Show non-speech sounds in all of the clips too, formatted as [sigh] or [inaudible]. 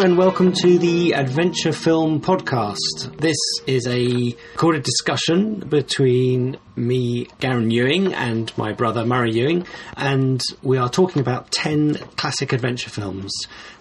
And welcome to the Adventure Film Podcast. This is a recorded discussion between me, Garen Ewing, and my brother Murray Ewing, and we are talking about 10 classic adventure films.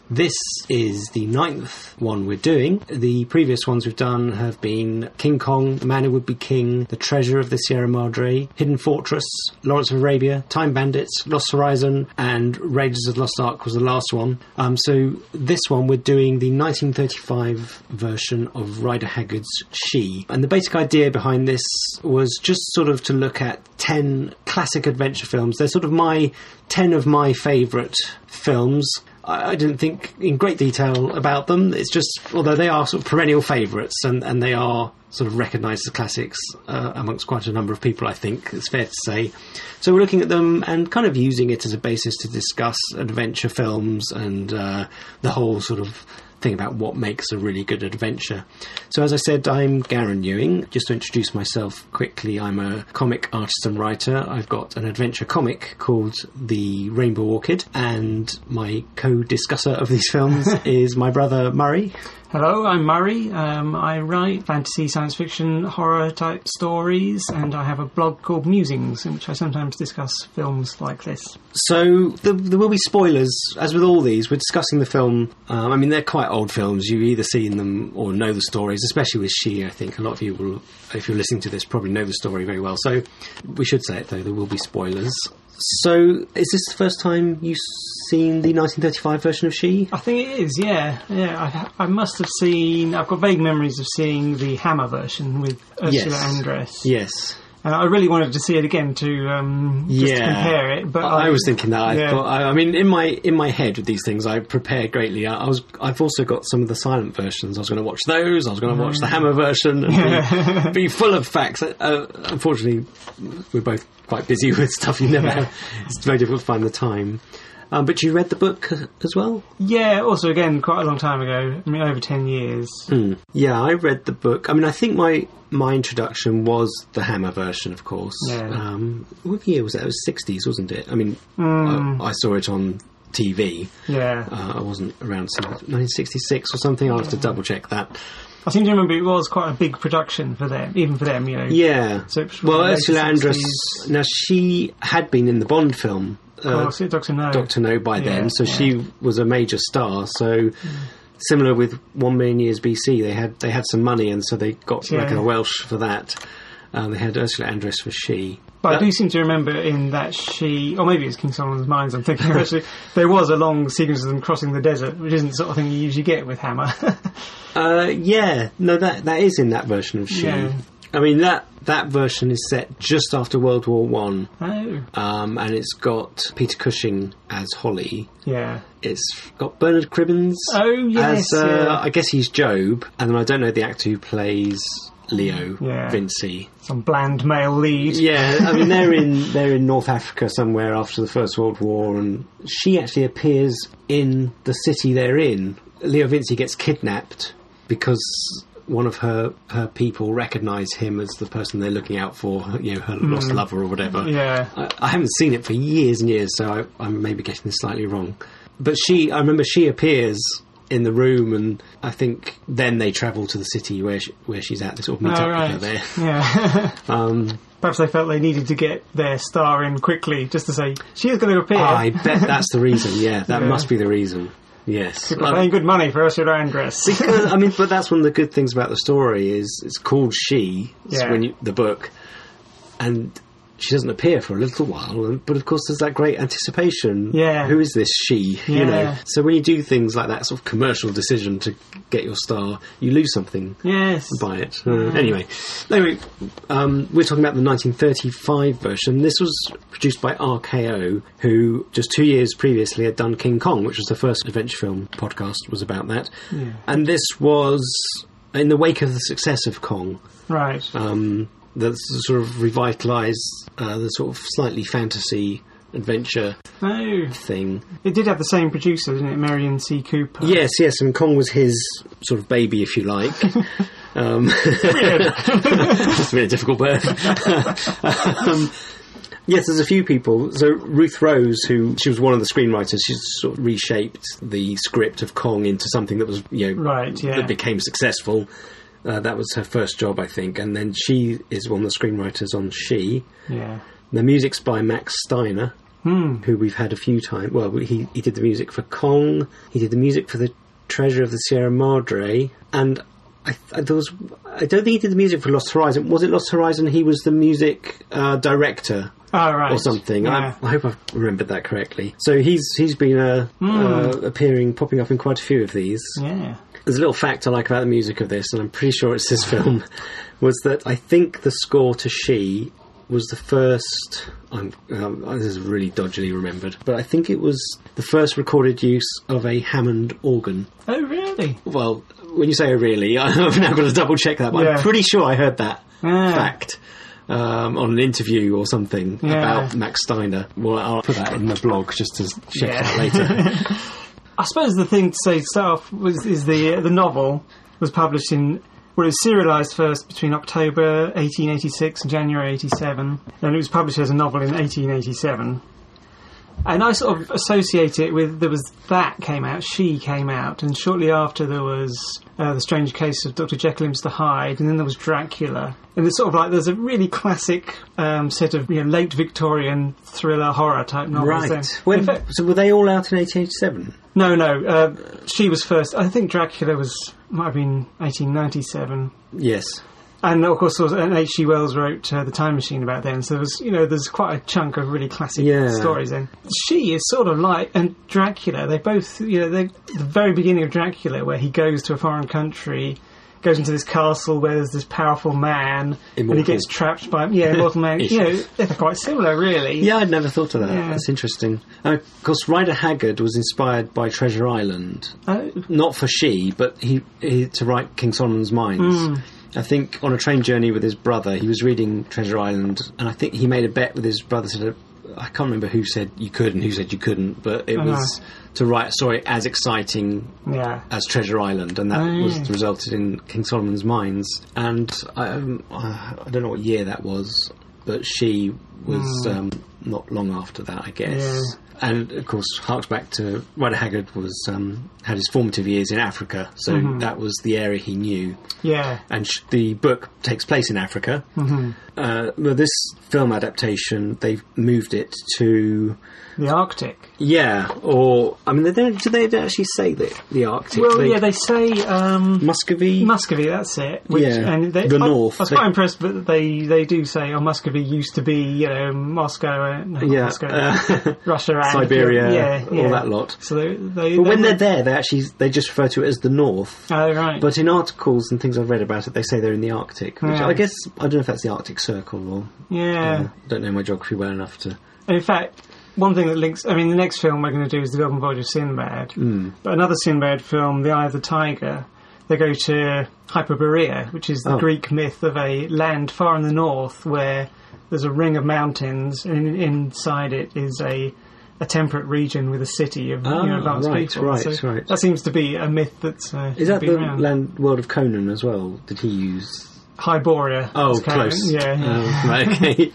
This is the ninth one we're doing. The previous ones we've done have been King Kong, Man Who Would Be King, The Treasure of the Sierra Madre, Hidden Fortress, Lawrence of Arabia, Time Bandits, Lost Horizon, and Raiders of the Lost Ark was the last one. Um, so this one we're doing the 1935 version of Rider Haggard's She. And the basic idea behind this was just sort of to look at 10 classic adventure films. They're sort of my 10 of my favourite films. I I didn't think in great detail about them. It's just, although they are sort of perennial favourites and, and they are sort of recognised as classics uh, amongst quite a number of people, I think it's fair to say. So we're looking at them and kind of using it as a basis to discuss adventure films and uh, the whole sort of thing about what makes a really good adventure. So, as I said, I'm Garen Ewing. Just to introduce myself quickly, I'm a comic artist and writer. I've got an adventure comic called The Rainbow Orchid, and my co discusser of these films [laughs] is my brother Murray. Hello, I'm Murray. Um, I write fantasy, science fiction, horror type stories, and I have a blog called Musings, in which I sometimes discuss films like this. So, there, there will be spoilers, as with all these. We're discussing the film. Um, I mean, they're quite old films. You've either seen them or know the stories, especially with She, I think. A lot of you will, if you're listening to this, probably know the story very well. So, we should say it, though, there will be spoilers. So, is this the first time you've seen the 1935 version of She? I think it is, yeah. Yeah, I, I must have seen. I've got vague memories of seeing the Hammer version with Ursula Yes. Andress. Yes. And I really wanted to see it again to um, just to Yeah. compare it. But I, I was thinking that. I yeah. thought. I, I mean, in my in my head with these things, I prepare greatly. I, I was. I've also got some of the silent versions. I was going to watch those. I was going to watch the Hammer version and be, [laughs] be full of facts. Uh, unfortunately, we're both quite busy [laughs] with stuff. You never. Have, it's very difficult to find the time. Um, but you read the book as well. Yeah, also again, quite a long time ago. I mean, over ten years. Yeah, I read the book. I mean, I think my my introduction was the Hammer version, of course. Yeah. Um, what year was that? It was sixties, wasn't it? I mean, Hmm. I, I saw it on TV. Yeah, Uh, I wasn't around since 1966 or something. I'll have to double check that. I seem to remember it was quite a big production for them, even for them. You know. Yeah. So well, Ursula Andress. Now she had been in the Bond film. Uh, Doctor No. Doctor No by then, so yeah. she was a major star. So similar with One Million Years BC, they had they had some money, and so they got Yeah. Raquel Welch for that. Um, they had Ursula Andress for she. But I do seem to remember in that she, or maybe it's King Solomon's Mines. I'm thinking actually [laughs] there was a long sequence of them crossing the desert, which isn't the sort of thing you usually get with Hammer. [laughs] Uh, yeah, no, that that is in that version of she. Yeah. I mean that that version is set just after World War One. oh, um, and it's got Peter Cushing as Holly. yeah. It's got Bernard Cribbins Oh, yes, as uh, yeah. I guess he's Job, and then I don't know the actor who plays Leo Yeah. Vincey. Some bland male lead. Yeah, I mean they're in [laughs] they're in North Africa somewhere after the First World War, and she actually appears in the city they're in. Leo Vincey gets kidnapped because one of her her people recognise him as the person they're looking out for, you know, her lost lover or whatever. Mm. Yeah. I, I haven't seen it for years and years, so I, I'm maybe getting this slightly wrong. But she, I remember she appears in the room, and I think then they travel to the city where she, where she's at. They sort of meet Oh, up right. with her there. [laughs] Yeah. [laughs] Um, Perhaps they felt they needed to get their star in quickly, just to say she is going to appear. I bet that's the reason. Yeah, [laughs] that Yeah. must be the reason. Yes. People are paying good money for Ursula Andress. [laughs] because I mean, but that's one of the good things about the story is it's called She. It's Yeah. when you, the book, and she doesn't appear for a little while. But of course, there's that great anticipation. Yeah. who is this she? You know. So when you do things like that sort of commercial decision to get your star, you lose something yes. by it. Uh, anyway, anyway, um, we're talking about the 1935 version. This was produced by RKO, who just two years previously had done King Kong, which was the first adventure film podcast was about that. And this was in the wake of the success of Kong. Right. Um, that sort of revitalised uh, the sort of slightly fantasy adventure oh. thing. It did have the same producer, didn't it? Merian C. Cooper. Yes, yes, and Kong was his sort of baby, if you like. [laughs] Um, been [laughs] a difficult birth. [laughs] um, Yes, there's a few people. So Ruth Rose, who she was one of the screenwriters, she sort of reshaped the script of Kong into something that was, you know, Right, yeah. that became successful. Uh, that was her first job, I think, and then she is one of the screenwriters on She. Yeah. The music's by Max Steiner, Hmm. who we've had a few times. Well, he he did the music for Kong. He did the music for the Treasure of the Sierra Madre, and I, I there was. I don't think he did the music for Lost Horizon. Was it Lost Horizon? He was the music uh, director Oh, right. or something. Yeah. I, I hope I've remembered that correctly. So he's he's been uh, uh, appearing, popping up in quite a few of these. yeah. There's a little fact I like about the music of this, and I'm pretty sure it's this [laughs] film, was that I think the score to She was the first. I'm, um, this is really dodgily remembered, but I think it was the first recorded use of a Hammond organ. Oh, really? Well, when you say "oh really," [laughs] I've now got to double check that, but Yeah. I'm pretty sure I heard that Ah. fact. Um, on an interview or something Yeah. about Max Steiner. Well, I'll put that in the blog just to check Yeah. that later. [laughs] I suppose the thing to say to start off was is the uh, the novel was published in well it was serialised first between October 1886 and January 87 and it was published as a novel in 1887 and I sort of associate it with there was that came out she came out and shortly after there was uh, the strange case of Dr Jekyll and Mr Hyde and then there was Dracula and it's sort of like there's a really classic um, set of you know late Victorian thriller horror type novels right. When, fact- so were they all out in 1887? no, no. Uh, she was first. I think Dracula was might have been 1897, Yes. And of course, and H.G. Wells wrote uh, the Time Machine about then. So there was, you know, there's quite a chunk of really classic Yeah. stories in. She is sort of like and Dracula. They both, you know, the very beginning of Dracula, where he goes to a foreign country. Goes into this castle where there's this powerful man, and he gets trapped by yeah, immortal man. [laughs] You know, they're quite similar, really. Yeah, I'd never thought of that. Yeah. That's interesting. And of course, Rider Haggard was inspired by Treasure Island, Oh, not for she, but he, he to write King Solomon's Mines. Hmm. I think on a train journey with his brother, he was reading Treasure Island, and I think he made a bet with his brother. Said, I can't remember who said you could and who said you couldn't, but it Uh-huh. was to write a story as exciting yeah. as Treasure Island, and that Oh, was yeah. resulted in King Solomon's Mines. And I, um, I I don't know what year that was, but she was um, not long after that, I guess. Yeah. And of course, harks back to Rider Haggard was um, had his formative years in Africa, so Mm-hmm. that was the area he knew. Yeah. And sh- the book takes place in Africa. Mm-hmm. Uh, well, this film adaptation, they've moved it to The Arctic. yeah, or I mean, they don't. Do they actually say that the Arctic? Well, They- yeah, they say um, Muscovy. Muscovy. That's it. Which, Yeah, and they, the I, north. I was They- quite impressed, but they they do say, "Oh, Muscovy used to be, you know, Moscow, uh, no, yeah, Moscow, uh, [laughs] Russia, [laughs] and Siberia, yeah, yeah. all that lot. So they, they But when they, they're there, they actually they just refer to it as the North. oh right, But in articles and things I've read about it, they say they're in the Arctic, which. I guess I don't know if that's the Arctic Circle or yeah. uh, don't know my geography well enough to. In fact, one thing that links. I mean, the next film we're going to do is the Golden Voyage of Sinbad, Hmm. but another Sinbad film, The Eye of the Tiger. They go to Hyperborea, which is the Oh. Greek myth of a land far in the north where there's a ring of mountains, and inside it is a a temperate region with a city of you know, Ah, advanced right, people. right, so right. That seems to be a myth that's uh, Is that the around. land world of Conan as well? Did he use? Hyboria? Oh, close. Yeah. Oh, right, [laughs] okay.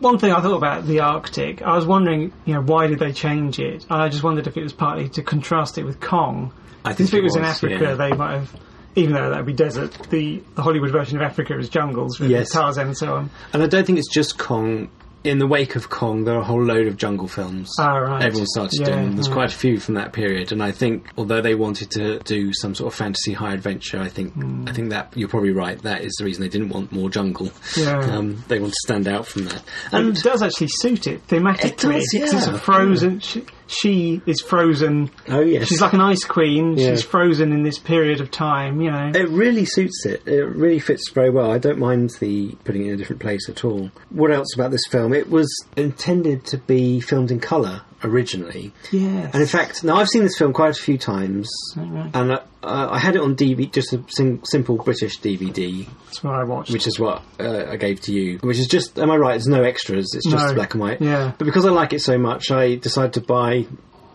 One thing I thought about the Arctic, I was wondering, you know, why did they change it? I just wondered if it was partly to contrast it with Kong. I think If it was, in Africa, yeah. they might have, even though that would be desert, the, the Hollywood version of Africa is jungles with Yes. Tarzan and so on. And I don't think it's just Kong. In the wake of Kong, there are a whole load of jungle films. Ah, right. Everyone started Yeah, doing. There's yeah. quite a few from that period, and I think although they wanted to do some sort of fantasy high adventure, I think Hmm. I think that you're probably right. That is the reason they didn't want more jungle. Yeah. Um, they want to stand out from that. And And it does actually suit it thematically. It does, 'cause It's a frozen. She, she is frozen. oh yes, She's like an ice queen. Yeah. She's frozen in this period of time. You know. It really suits it. It really fits very well. I don't mind the putting it in a different place at all. What else about this film? It was intended to be filmed in colour originally, yes. and in fact, now I've seen this film quite a few times, right. and uh, uh, I had it on DVD, just a sim- simple British DVD, That's what I watched. which is what uh, I gave to you. Which is just, am I right? There's no extras. It's just No. black and white. Yeah. But because I like it so much, I decided to buy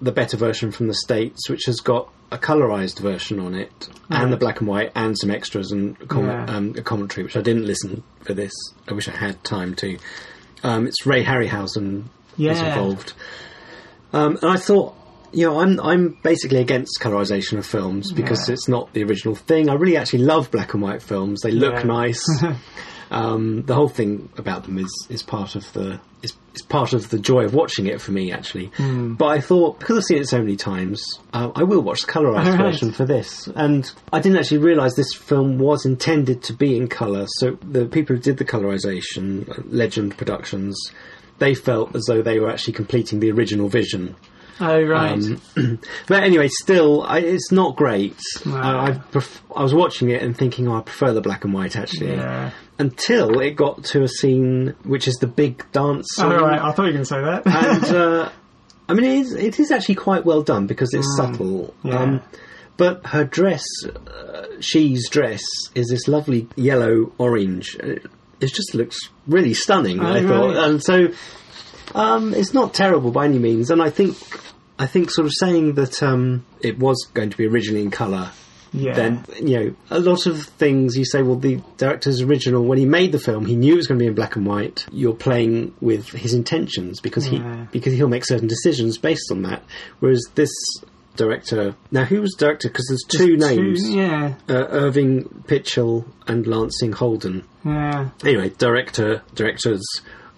the better version from the States, which has got a colorized version on it, and the black and white, and some extras and a, com- Yeah. um, a commentary, which I didn't listen for this. I wish I had time to. Um, it's Ray Harryhausen is involved. Um, and I thought, you know, I'm I'm basically against colorization of films because Yeah. it's not the original thing. I really actually love black and white films. They look Yeah. nice. [laughs] um, the whole thing about them is, is part of the is, is part of the joy of watching it for me actually. Hmm. But I thought because I've seen it so many times, uh, I will watch the colorized Alright. version for this. And I didn't actually realise this film was intended to be in colour. So the people who did the colorization, uh, Legend Productions, they felt as though they were actually completing the original vision. Oh right. Um, [clears throat] but anyway, still, I, it's not great. No. I, I, pref- I was watching it and thinking, oh, I prefer the black and white actually. yeah. Until it got to a scene which is the big dance. Oh right. I thought you were going to say that. and [laughs] uh, I mean, it is, it is actually quite well done because it's subtle. Mm. yeah. Um, but her dress, uh, she's dress, is this lovely yellow orange. Uh, It just looks really stunning. I Oh, thought, and so um, it's not terrible by any means. And I think, I think, sort of saying that um, it was going to be originally in colour yeah. then you know a lot of things you say well the director's original when he made the film he knew it was going to be in black and white you're playing with his intentions because he because he'll make certain decisions based on that whereas this director now who was director because there's two Just names yeah. uh, Irving Pichel and Lansing Holden Yeah. anyway director directors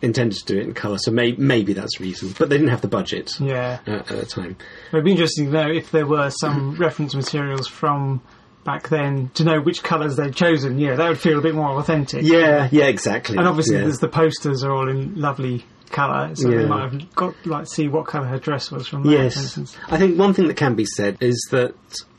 intended to do it in colour so may, maybe that's the reason but they didn't have the budget Yeah. uh, at the time It'd be interesting though, if there were some [clears throat] reference materials from back then to know which colours they'd chosen. Yeah, that would feel a bit more authentic. yeah yeah exactly And obviously, yeah. there's the posters are all in lovely colour, so Yeah. they might have got like see what colour her dress was from that. Yes. I think one thing that can be said is that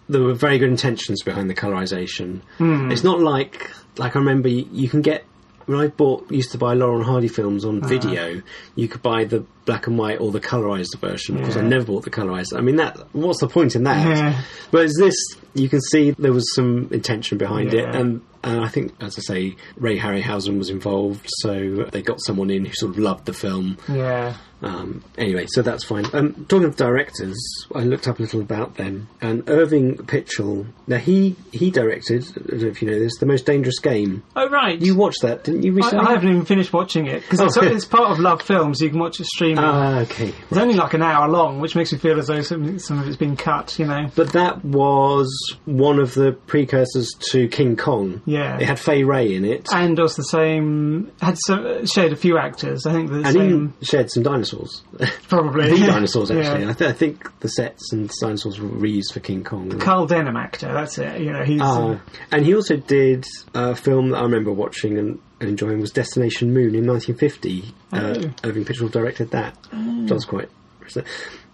there were very good intentions behind the colorization. Hmm. It's not like like I remember you, you can get when I bought used to buy Laurel and Hardy films Uh-huh. on video. You could buy the black and white or the colorized version because I never bought the colorized. I mean that what's the point in that? Yeah. Whereas this, you can see there was some intention behind it, and and I think, as I say, Ray Harryhausen was involved, so they got someone in who sort of loved the film. Yeah. Um, anyway, so that's fine. Um, talking of directors, I looked up a little about them, and Irving Pichel. Now he he directed. I don't know if you know this, the most dangerous game. Oh right. You watched that, didn't you I, recently? I haven't even finished watching it because it's, Oh. it's part of Love Films. You can watch it streaming. Ah, okay. it's only like an hour long, which makes me feel as though some, some of it's been cut. You know. But that was one of the precursors to King Kong. Yeah. It had Fay Wray in it, And was the same. Had some, shared a few actors. I think the and same. shared some dinosaurs. [laughs] probably [laughs] the dinosaurs, actually. Yeah. I, th- I think the sets and dinosaurs were reused for King Kong. The Carl Denham actor. That's it. You know, he's. Uh, and he also did a film that I remember watching and, and enjoying was Destination Moon in 1950. Uh, Oh. Irving Pichel directed that. That was quite.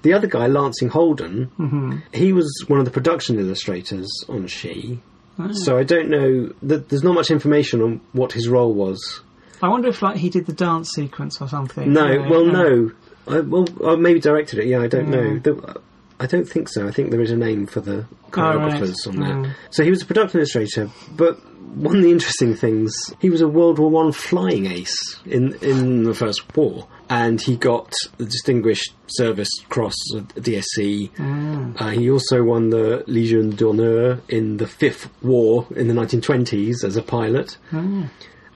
The other guy, Lansing Holden, Mm-hmm. he was one of the production illustrators on She. Oh. So I don't know. Th- there's not much information on what his role was. I wonder if like he did the dance sequence or something. No, you know, well, uh, no. I, well, I maybe directed it. Yeah, I don't know. The, I don't think so. I think there is a name for the choreographers on that. Mm. So he was a production illustrator, but one of the interesting things, he was a World War One flying ace in in the First War, and he got the Distinguished Service Cross, DSC. Mm. Uh, he also won the Legion d'honneur in the Fifth War in the 1920s as a pilot. Mm.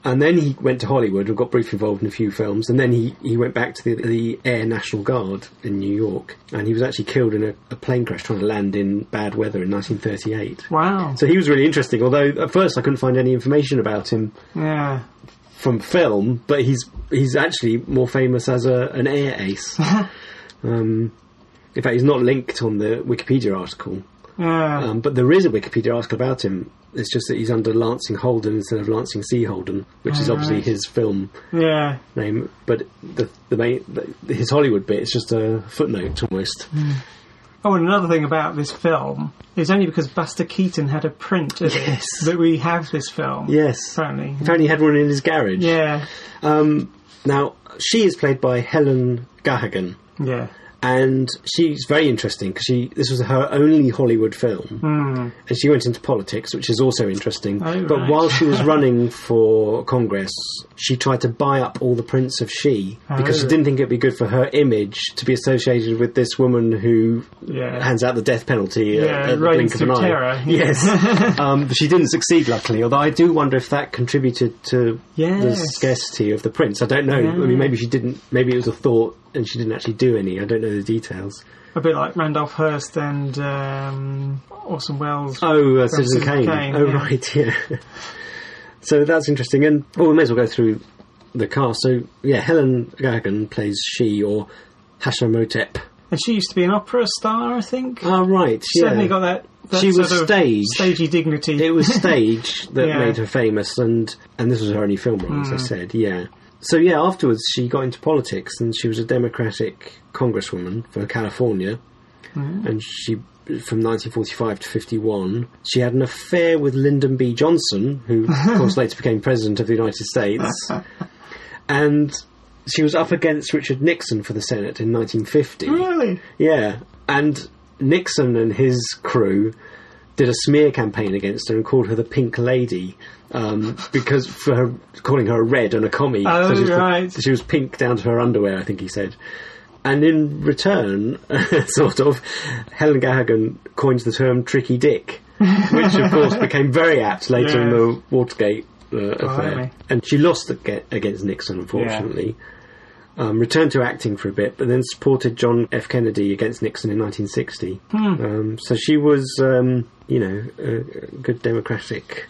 And then he went to Hollywood and got briefly involved in a few films. And then he, he went back to the, the Air National Guard in New York. And he was actually killed in a, a plane crash trying to land in bad weather in 1938. Wow. So he was really interesting, although at first I couldn't find any information about him yeah. from film, but he's he's actually more famous as a, an air ace. [laughs] um, in fact, he's not linked on the Wikipedia article, Yeah. um, but there is a Wikipedia article about him. It's just that he's under Lansing Holden instead of Lansing C. Holden, which is Oh, obviously right. his film yeah. name. But the the main the, his Hollywood bit is just a footnote almost. Oh, and another thing about this film is only because Buster Keaton had a print of Yes. it that we have this film. Yes, Apparently. apparently he had one in his garage. Yeah. Um, now she is played by Helen Gahagan. Yeah. And she's very interesting because she this was her only Hollywood film, and she went into politics, which is also interesting. Oh, but right. while she was [laughs] running for Congress, she tried to buy up all the prints of She because she Oh. didn't think it'd be good for her image to be associated with this woman who Yeah. hands out the death penalty Yeah, at, at the blink of an eye. terror. Yes, [laughs] um, but she didn't succeed, luckily. Although I do wonder if that contributed to the scarcity of the prints. I don't know. I mean, maybe she didn't. Maybe it was a thought, and she didn't actually do any. I don't know the details. A bit like Randolph Hearst and um, Orson Welles. Oh, uh, Citizen Citizen Kane. Kane, Oh, yeah. right, [laughs] yeah. so that's interesting. And well, we may as well go through the cast. So yeah, Helen Gahagan plays she or Hashemotep. And she used to be an opera star, I think. Ah, right. She yeah. Certainly got that. that She was stage. stagey dignity. it was [laughs] stage that Yeah. made her famous, and and this was her only film role, as I Mm. said. Yeah. So yeah, afterwards she got into politics, and she was a Democratic congresswoman for California, Mm. and she from 1945 to 51 she had an affair with Lyndon B. Johnson, who of [laughs] course later became president of the United States, [laughs] and she was up against Richard Nixon for the Senate in 1950. Really? Yeah, and Nixon and his crew did a smear campaign against her and called her the Pink Lady um, because for her, calling her a red and a commie. Oh, she was, right. She was pink down to her underwear, I think he said. And in return, [laughs] sort of, Helen Gahagan coins the term "tricky dick," which of course [laughs] became very apt later in the Watergate uh, affair. Blimey. And she lost ag- against Nixon, unfortunately um, returned to acting for a bit, but then supported John F. Kennedy against Nixon in 1960. Um, so she was, um, you know, a, a good Democratic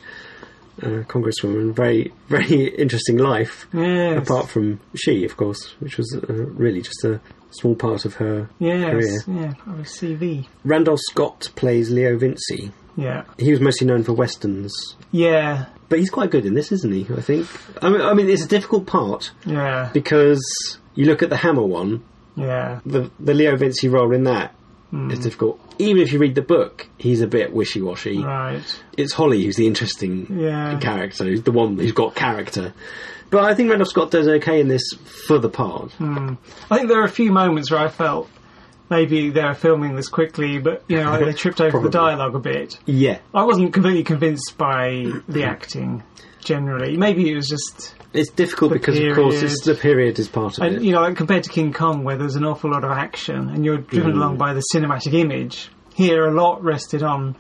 uh, congresswoman. Very, very [laughs] interesting life. Yes. Apart from she, of course, which was uh, really just a small part of her Yes. career. Yeah. Probably CV. Randolph Scott plays Leo Vincey. Yeah. He was mostly known for westerns. Yeah. But he's quite good in this, isn't he? I think. I mean, I mean, it's a difficult part Yeah. because you look at the Hammer one, Yeah. the the Leo Vincey role in that is Hmm. difficult. Even if you read the book, he's a bit wishy washy. Right. It's Holly who's the interesting Yeah. character, who's the one who's got character. But I think Randolph Scott does okay in this for the part. Hmm. I think there are a few moments where I felt maybe they were filming this quickly, but you know, like they tripped over the dialogue a bit. Yeah, I wasn't completely convinced by the acting generally. Maybe it was just, it's difficult because of course it's, the period is part of and, it. you know, like compared to King Kong, where there's an awful lot of action and you're driven Mm. along by the cinematic image. Here, a lot rested on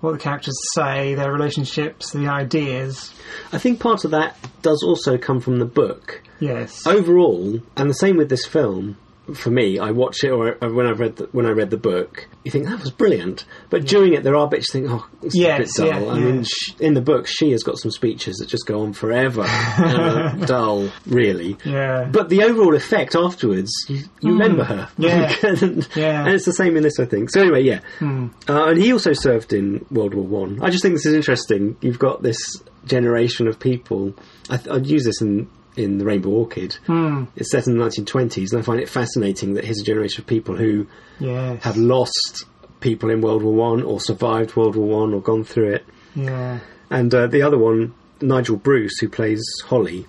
what the characters say, their relationships, the ideas. I think part of that does also come from the book. Yes. Overall, and the same with this film. For me, I watch it, or when I read the, when I read the book, you think that was brilliant. But during it, there are bits you think, oh, it's Yes, a bit yeah, dull. I mean, yeah. sh- in the book, she has got some speeches that just go on forever, [laughs] and dull, really. yeah. But the overall effect afterwards, you, you remember her. Yeah. [laughs] and, Yeah. and it's the same in this, I think. So anyway, yeah. Hmm. Uh, and he also served in World War One. I. just think this is interesting. You've got this generation of people. I th- I'd use this in in the Rainbow Orchid. Hmm. It's set in the 1920s, and I find it fascinating that here's a generation of people who Yes. have lost people in World War One, or survived World War One, or gone through it. Yeah. And uh, the other one, Nigel Bruce, who plays Holly,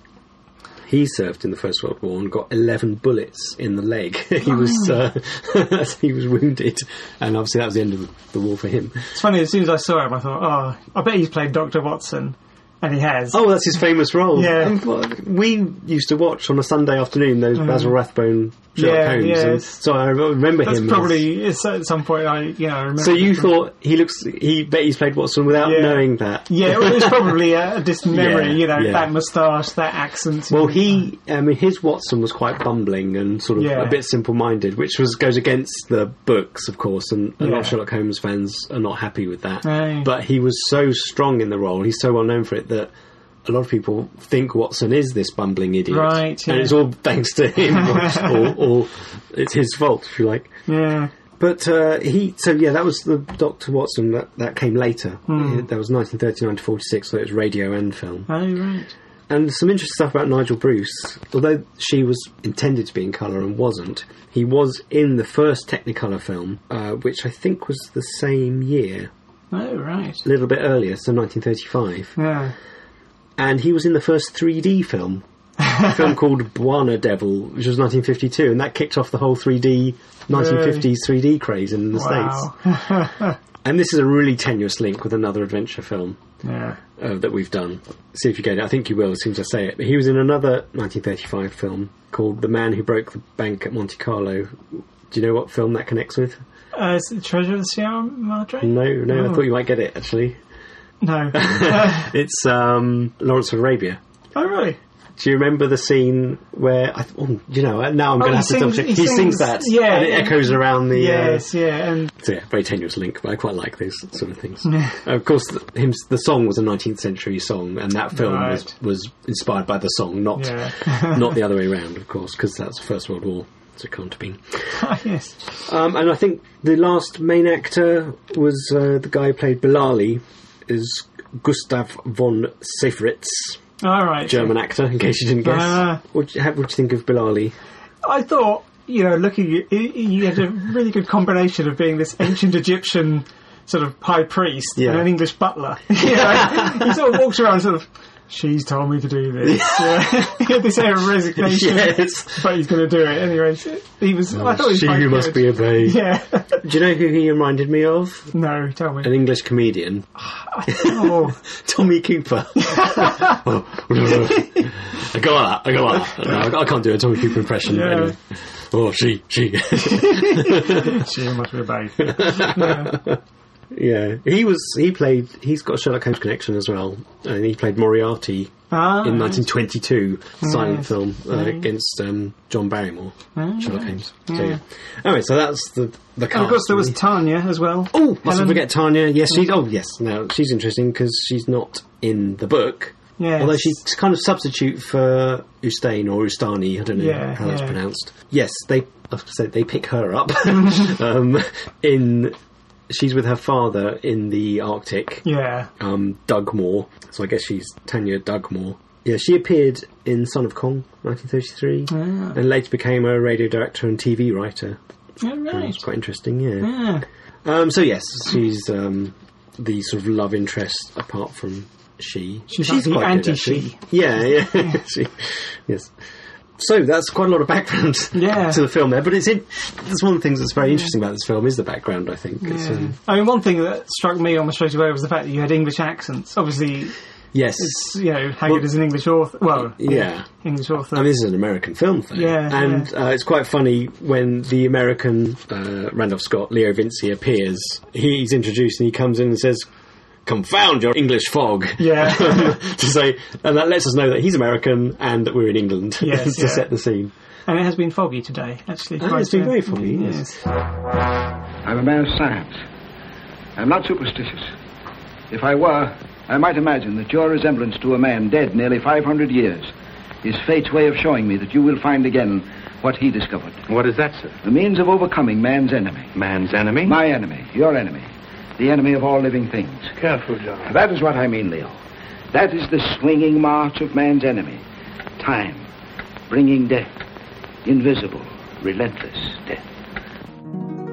he served in the First World War and got eleven bullets in the leg. [laughs] he was uh, [laughs] he was wounded, and obviously that was the end of the war for him. It's funny, as soon as I saw him, I thought, oh, I bet he's played Dr. Watson. And he has. Oh, that's his famous role. Yeah. Oh, and, well, we used to watch on a Sunday afternoon those mm-hmm. Basil Rathbone Sherlock Yeah, Holmes, yes. and so I remember That's him. as- probably it's at some point I you know remember. so you thought he looks? He bet he's played Watson without Yeah. knowing that. yeah well, it's probably a, a distant memory Yeah, you know yeah. that moustache that accent Well, he, I mean, his Watson was quite bumbling and sort of Yeah. a bit simple-minded, which was goes against the books, of course, and a lot of Sherlock Holmes fans are not happy with that. Aye. But he was so strong in the role; he's so well known for it that a lot of people think Watson is this bumbling idiot, Right, yeah. And it's all thanks to him, [laughs] or, or, or it's his fault, if you like. yeah But uh, he, so yeah, that was the Doctor Watson that, that came later. Hmm. That was 1939 to 46, so it was radio and film. oh right And some interesting stuff about Nigel Bruce. Although she was intended to be in colour and wasn't, he was in the first Technicolor film, uh, which I think was the same year, oh right a little bit earlier, so 1935. yeah And he was in the first 3D film, a film [laughs] called Bwana Devil, which was 1952, and that kicked off the whole 3D 1950s 3D craze in the states. [laughs] And this is a really tenuous link with another adventure film yeah. uh, that we've done. See if you get it. I think you will as soon as I say it. But he was in another 1935 film called The Man Who Broke the Bank at Monte Carlo. Do you know what film that connects with? Uh, is it Treasure of the Sierra Madre? No, no. I Oh. thought you might get it actually. No. Uh, [laughs] It's um, Lawrence of Arabia. oh, really? Do you remember the scene where I? Oh, you know, now I'm Oh, going to have to double check. he He, sings, that, yeah, and it yeah. echoes around the. Yes, yeah. And Uh, so yeah, very tenuous link, but I quite like these sort of things. of course, the, him, the song was a 19th century song, and that film was, Right. was inspired by the song, not yeah. [laughs] not the [laughs] other way around, of course, because that's the First World War. So it can't have been. yes. Um, and I think the last main actor was uh, the guy who played Bilali, is Gustav von Seyffertitz, All right. German actor. In case you didn't guess, Ah. what do you, how, what do you think of Bilali? I thought, you know, looking at you, you had a really good combination of being this ancient Egyptian sort of high priest Yeah. and an English butler. [laughs] you know, he sort of walks around sort of, she's told me to do this. [laughs] Yeah. he [laughs] had this air of resignation, yes, but he's going to do it anyway. He was, I thought he was she quite who must good. be obeyed. Yeah. Do you know who he reminded me of? no, tell me. An English comedian, Oh, [laughs] Tommy Cooper. Oh, I go on that. I go on that. No, I, I can't do a Tommy Cooper impression. Yeah. Anyway. Oh, she, she. she must be obeyed. Yeah. Yeah, he was. He played. He's got a Sherlock Holmes connection as well, and he played Moriarty Ah, in 1922 silent Yes. film uh, against um, John Barrymore, Ah, Sherlock Holmes. So, Yeah. yeah. Anyway, so that's the the cast. And of course, there was. Tanya as well. Oh, mustn't Helen- forget Tanya. Yes, she's. Oh, yes. Now she's interesting because she's not in the book. Yes. Although she's kind of substitute for Ustane or Ustani, I don't know Yeah, how that's yeah. pronounced. Yes, they. I was going to say they pick her up. [laughs] [laughs] um, in she's with her father in the Arctic, Yeah. um, Dugmore. So I guess she's Tanya Dugmore. Yeah, she appeared in Son of Kong, 1933, Ah. and later became a radio director and TV writer. Yeah, right. It's quite interesting, yeah. Yeah. Um, so yes, she's um, the sort of love interest apart from she. She's like quite anti-she. actually. Yeah, yeah. [laughs] she, yes. So that's quite a lot of background [laughs] Yeah. to the film there, but it's in, that's one of the things that's very interesting about this film is the background. I think. Yeah. um, I mean, one thing that struck me almost straight away was the fact that you had English accents. Obviously, yes, it's, you know, Haggard Well- is an English author. Well, yeah. English author. I mean, this is an American film, though. Yeah, and Uh, it's quite funny when the American uh, Randolph Scott, Leo Vincey, appears. He's introduced and he comes in and says, "Confound your English fog." Yeah. [laughs] to say, and that lets us know that he's American and that we're in England Yes, [laughs] to yeah. set the scene. and it has been foggy today, actually. Oh, quite, it's been very foggy, yes. I'm a man of science. I'm not superstitious. If I were, I might imagine that your resemblance to a man dead nearly 500 years is fate's way of showing me that you will find again what he discovered. What is that, sir? The means of overcoming man's enemy. Man's enemy? My enemy, your enemy. The enemy of all living things. Careful, John. That is what I mean, Leo. That is the swinging march of man's enemy. Time, bringing death. Invisible, relentless death.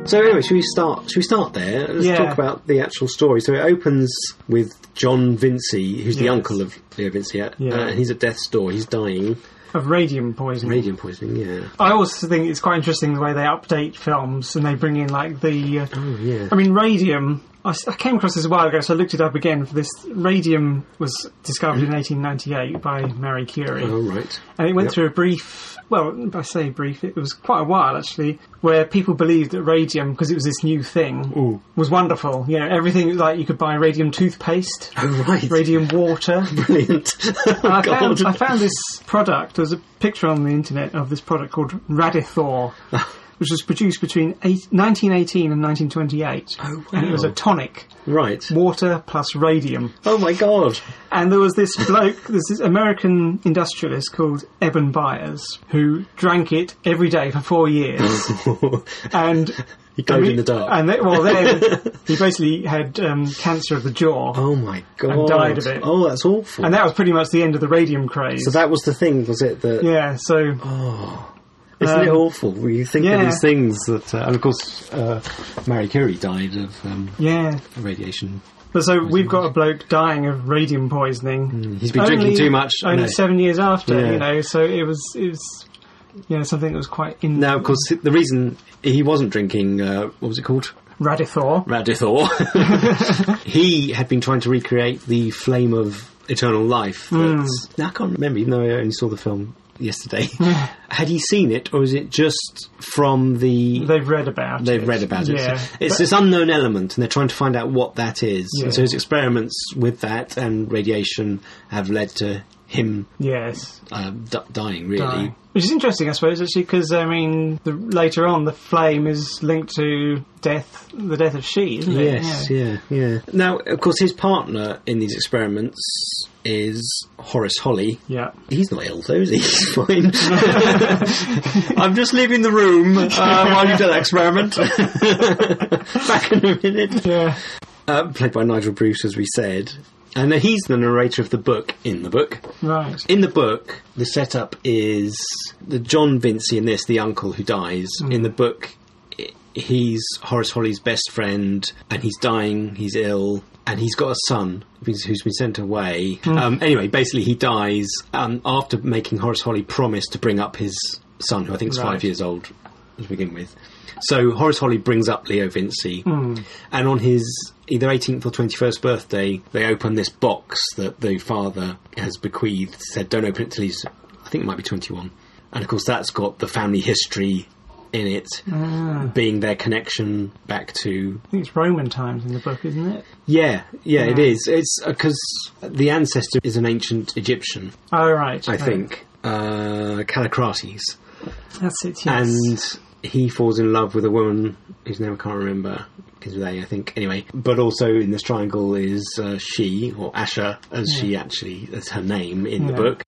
So anyway, should we start? Should we start there? Let's Yeah. talk about the actual story. So it opens with John Vincey, who's the uncle of Leo Vinci. Uh, Yeah. he's at death's door. He's dying, Of radium poisoning. radium poisoning. Yeah. I also think it's quite interesting the way they update films and they bring in like the. Uh, Oh yeah. I mean, radium. I, came across this a while ago, so I looked it up again. For this, radium was discovered in mm-hmm. 1898 by Marie Curie, Oh right. and it went Yep. through a brief. Well, I say brief, it was quite a while actually, where people believed that radium, because it was this new thing, Ooh. was wonderful. You know, everything like you could buy radium toothpaste, [laughs] Oh right. radium water. [laughs] Brilliant. I, [laughs] found, I found this product. There's a picture on the internet of this product called Radithor, which was produced between eight, 1918 and 1928. Oh, And it was a tonic, right. water plus radium. Oh my god. And there was this bloke, [laughs] this American industrialist called Eben Byers, who drank it every day for four years. [laughs] and He glowed in the dark. And then, well, then [laughs] he basically had um, cancer of the jaw. oh my god. died of it. Oh, that's awful. And that was pretty much the end of the radium craze. so that was the thing, was it? That yeah, so oh, Isn't it Um, awful? when You think of these things that, uh, and of course, uh, Marie Curie died of um, Yeah. radiation. But so we've got a bloke dying of radium poisoning. He's been drinking too much. Only No. seven years after, Yeah. you know. So it was, it was, you know, something that was quite in Now, of course, the reason he wasn't drinking, uh, what was it called? Radithor. Radithor. [laughs] he had been trying to recreate the flame of eternal life. that's- Now, I can't remember, even though I only saw the film yesterday. [laughs] had he seen it, or is it just from the. They've read about They've it. read about it. Yeah. It's But- this unknown element, and they're trying to find out what that is. Yeah. And so his experiments with that and radiation have led to him yes. uh, d- dying, really. Dying. Which is interesting, I suppose, actually, because I mean, the, later on, the flame is linked to death, the death of she, isn't it? Yes, yeah. yeah, Now, of course, his partner in these experiments is Horace Holly. Yeah. He's not ill, though, is he? [laughs] He's fine. [laughs] I'm just leaving the room uh, while you do that experiment. [laughs] Back in a minute. Yeah. Uh, played by Nigel Bruce, as we said. And he's the narrator of the book in the book. Right. In the book, the setup is the John Vincey in this, the uncle who dies. In the book, he's Horace Holly's best friend, and he's dying. He's ill, and he's got a son who's been sent away. Um, anyway, basically, he dies um, after making Horace Holly promise to bring up his son, who I think is Right. five years old to begin with. So Horace Holly brings up Leo Vincey, hmm. and on his either 18th or 21st birthday, they open this box that the father has bequeathed. Said, "Don't open it till he's, I think it might be 21." And of course, that's got the family history in it, ah. being their connection back to. I think it's Roman times in the book, isn't it? Yeah, yeah, it Yeah. is. It's uh, because the ancestor is an ancient Egyptian, Oh, right. I right. think, uh, Kallikrates. That's it, yes. and he falls in love with a woman whose name I can't remember. With A, I think. Anyway, but also in this triangle is uh, she or Asha, as she actually as her name in the book,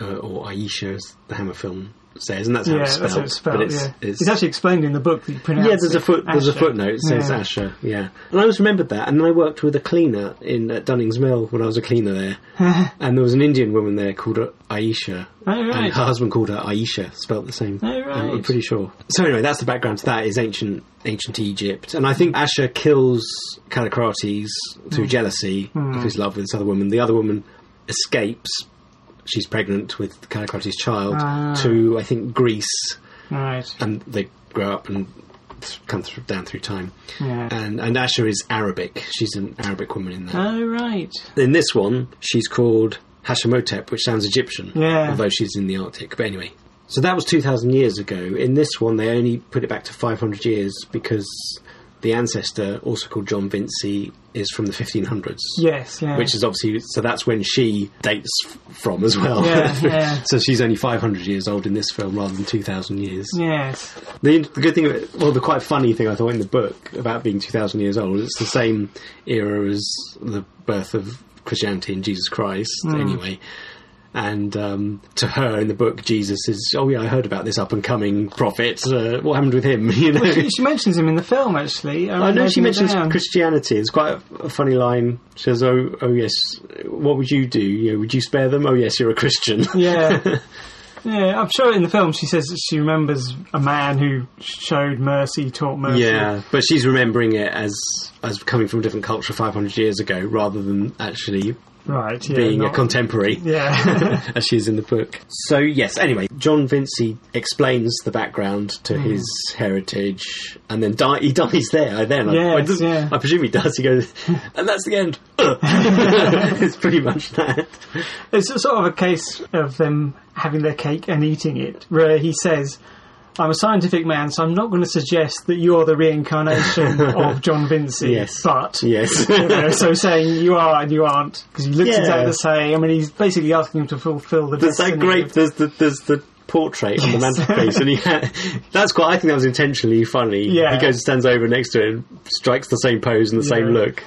uh, or Aisha, as the Hammer film says, and that's how yeah, it's spelled. how it's spelled, but it's, yeah. it's, It's, actually explained in the book that you pronounce yeah, there's a foot. There's a footnote. It says Yeah. Asher. Yeah, and I always remembered that. And I worked with a cleaner in at Dunning's Mill when I was a cleaner there, [laughs] and there was an Indian woman there called Aisha, Oh, and right. her husband called her Aisha, spelt the same. Oh, I'm- I'm pretty sure. So anyway, that's the background to that. Is ancient ancient Egypt, and I think Asher kills Kallikrates through Hmm. jealousy of his love with this other woman. The other woman escapes. She's pregnant with Kallikrates' child Ah. to I think Greece Right. and they grow up and th- come through, down through time. Yeah. And and Asher is Arabic. She's an Arabic woman in there. Oh, right. in this one, she's called Hashemotep, which sounds Egyptian, Yeah. although she's in the Arctic. But anyway, so that was two thousand years ago. In this one, they only put it back to five hundred years because the ancestor, also called John Vincey, is from the fifteen hundreds. Yes, yeah. Which is obviously so. That's when she dates f- from as well. Yeah, [laughs] yeah. so she's only five hundred years old in this film rather than two thousand years. Yes. The, the good thing, about well, the quite funny thing I thought in the book about being 2,000 years old, it's the same era as the birth of Christianity and Jesus Christ, hmm. anyway. And um, to her in the book, Jesus is, oh yeah, I heard about this up and coming prophet. Uh, what happened with him? [laughs] You know, She, she mentions him in the film, actually. I know she mentions down. Christianity. It's quite a, a funny line. She says, "Oh, oh yes, what would you do? You know, would you spare them? Oh yes, you're a Christian." Yeah. [laughs] Yeah, I'm sure in the film she says she remembers a man who showed mercy, taught mercy. Yeah, but she's remembering it as as coming from a different culture 500 years ago, rather than actually Right, yeah. being a contemporary, Yeah. [laughs] as she is in the book. So yes, anyway, John Vincey explains the background to Hmm. his heritage, and then die, he dies there. Then I, I, yeah. I presume he does. He goes, and that's the end. [laughs] [laughs] it's pretty much that. it's a sort of a case of them having their cake and eating it, where he says, I'm a scientific man, so I'm not going to suggest that you're the reincarnation [laughs] of John Vincey. Yes. But, Yes. [laughs] you know, so saying you are and you aren't, because he looks Yeah. exactly the same. I mean, he's basically asking him to fulfill the There's that great. of- There's the there's the portrait on the mantelpiece, and he [laughs] had, that's quite. I think that was intentionally funny. Yeah. He goes, and stands over next to it, and strikes the same pose and the same look.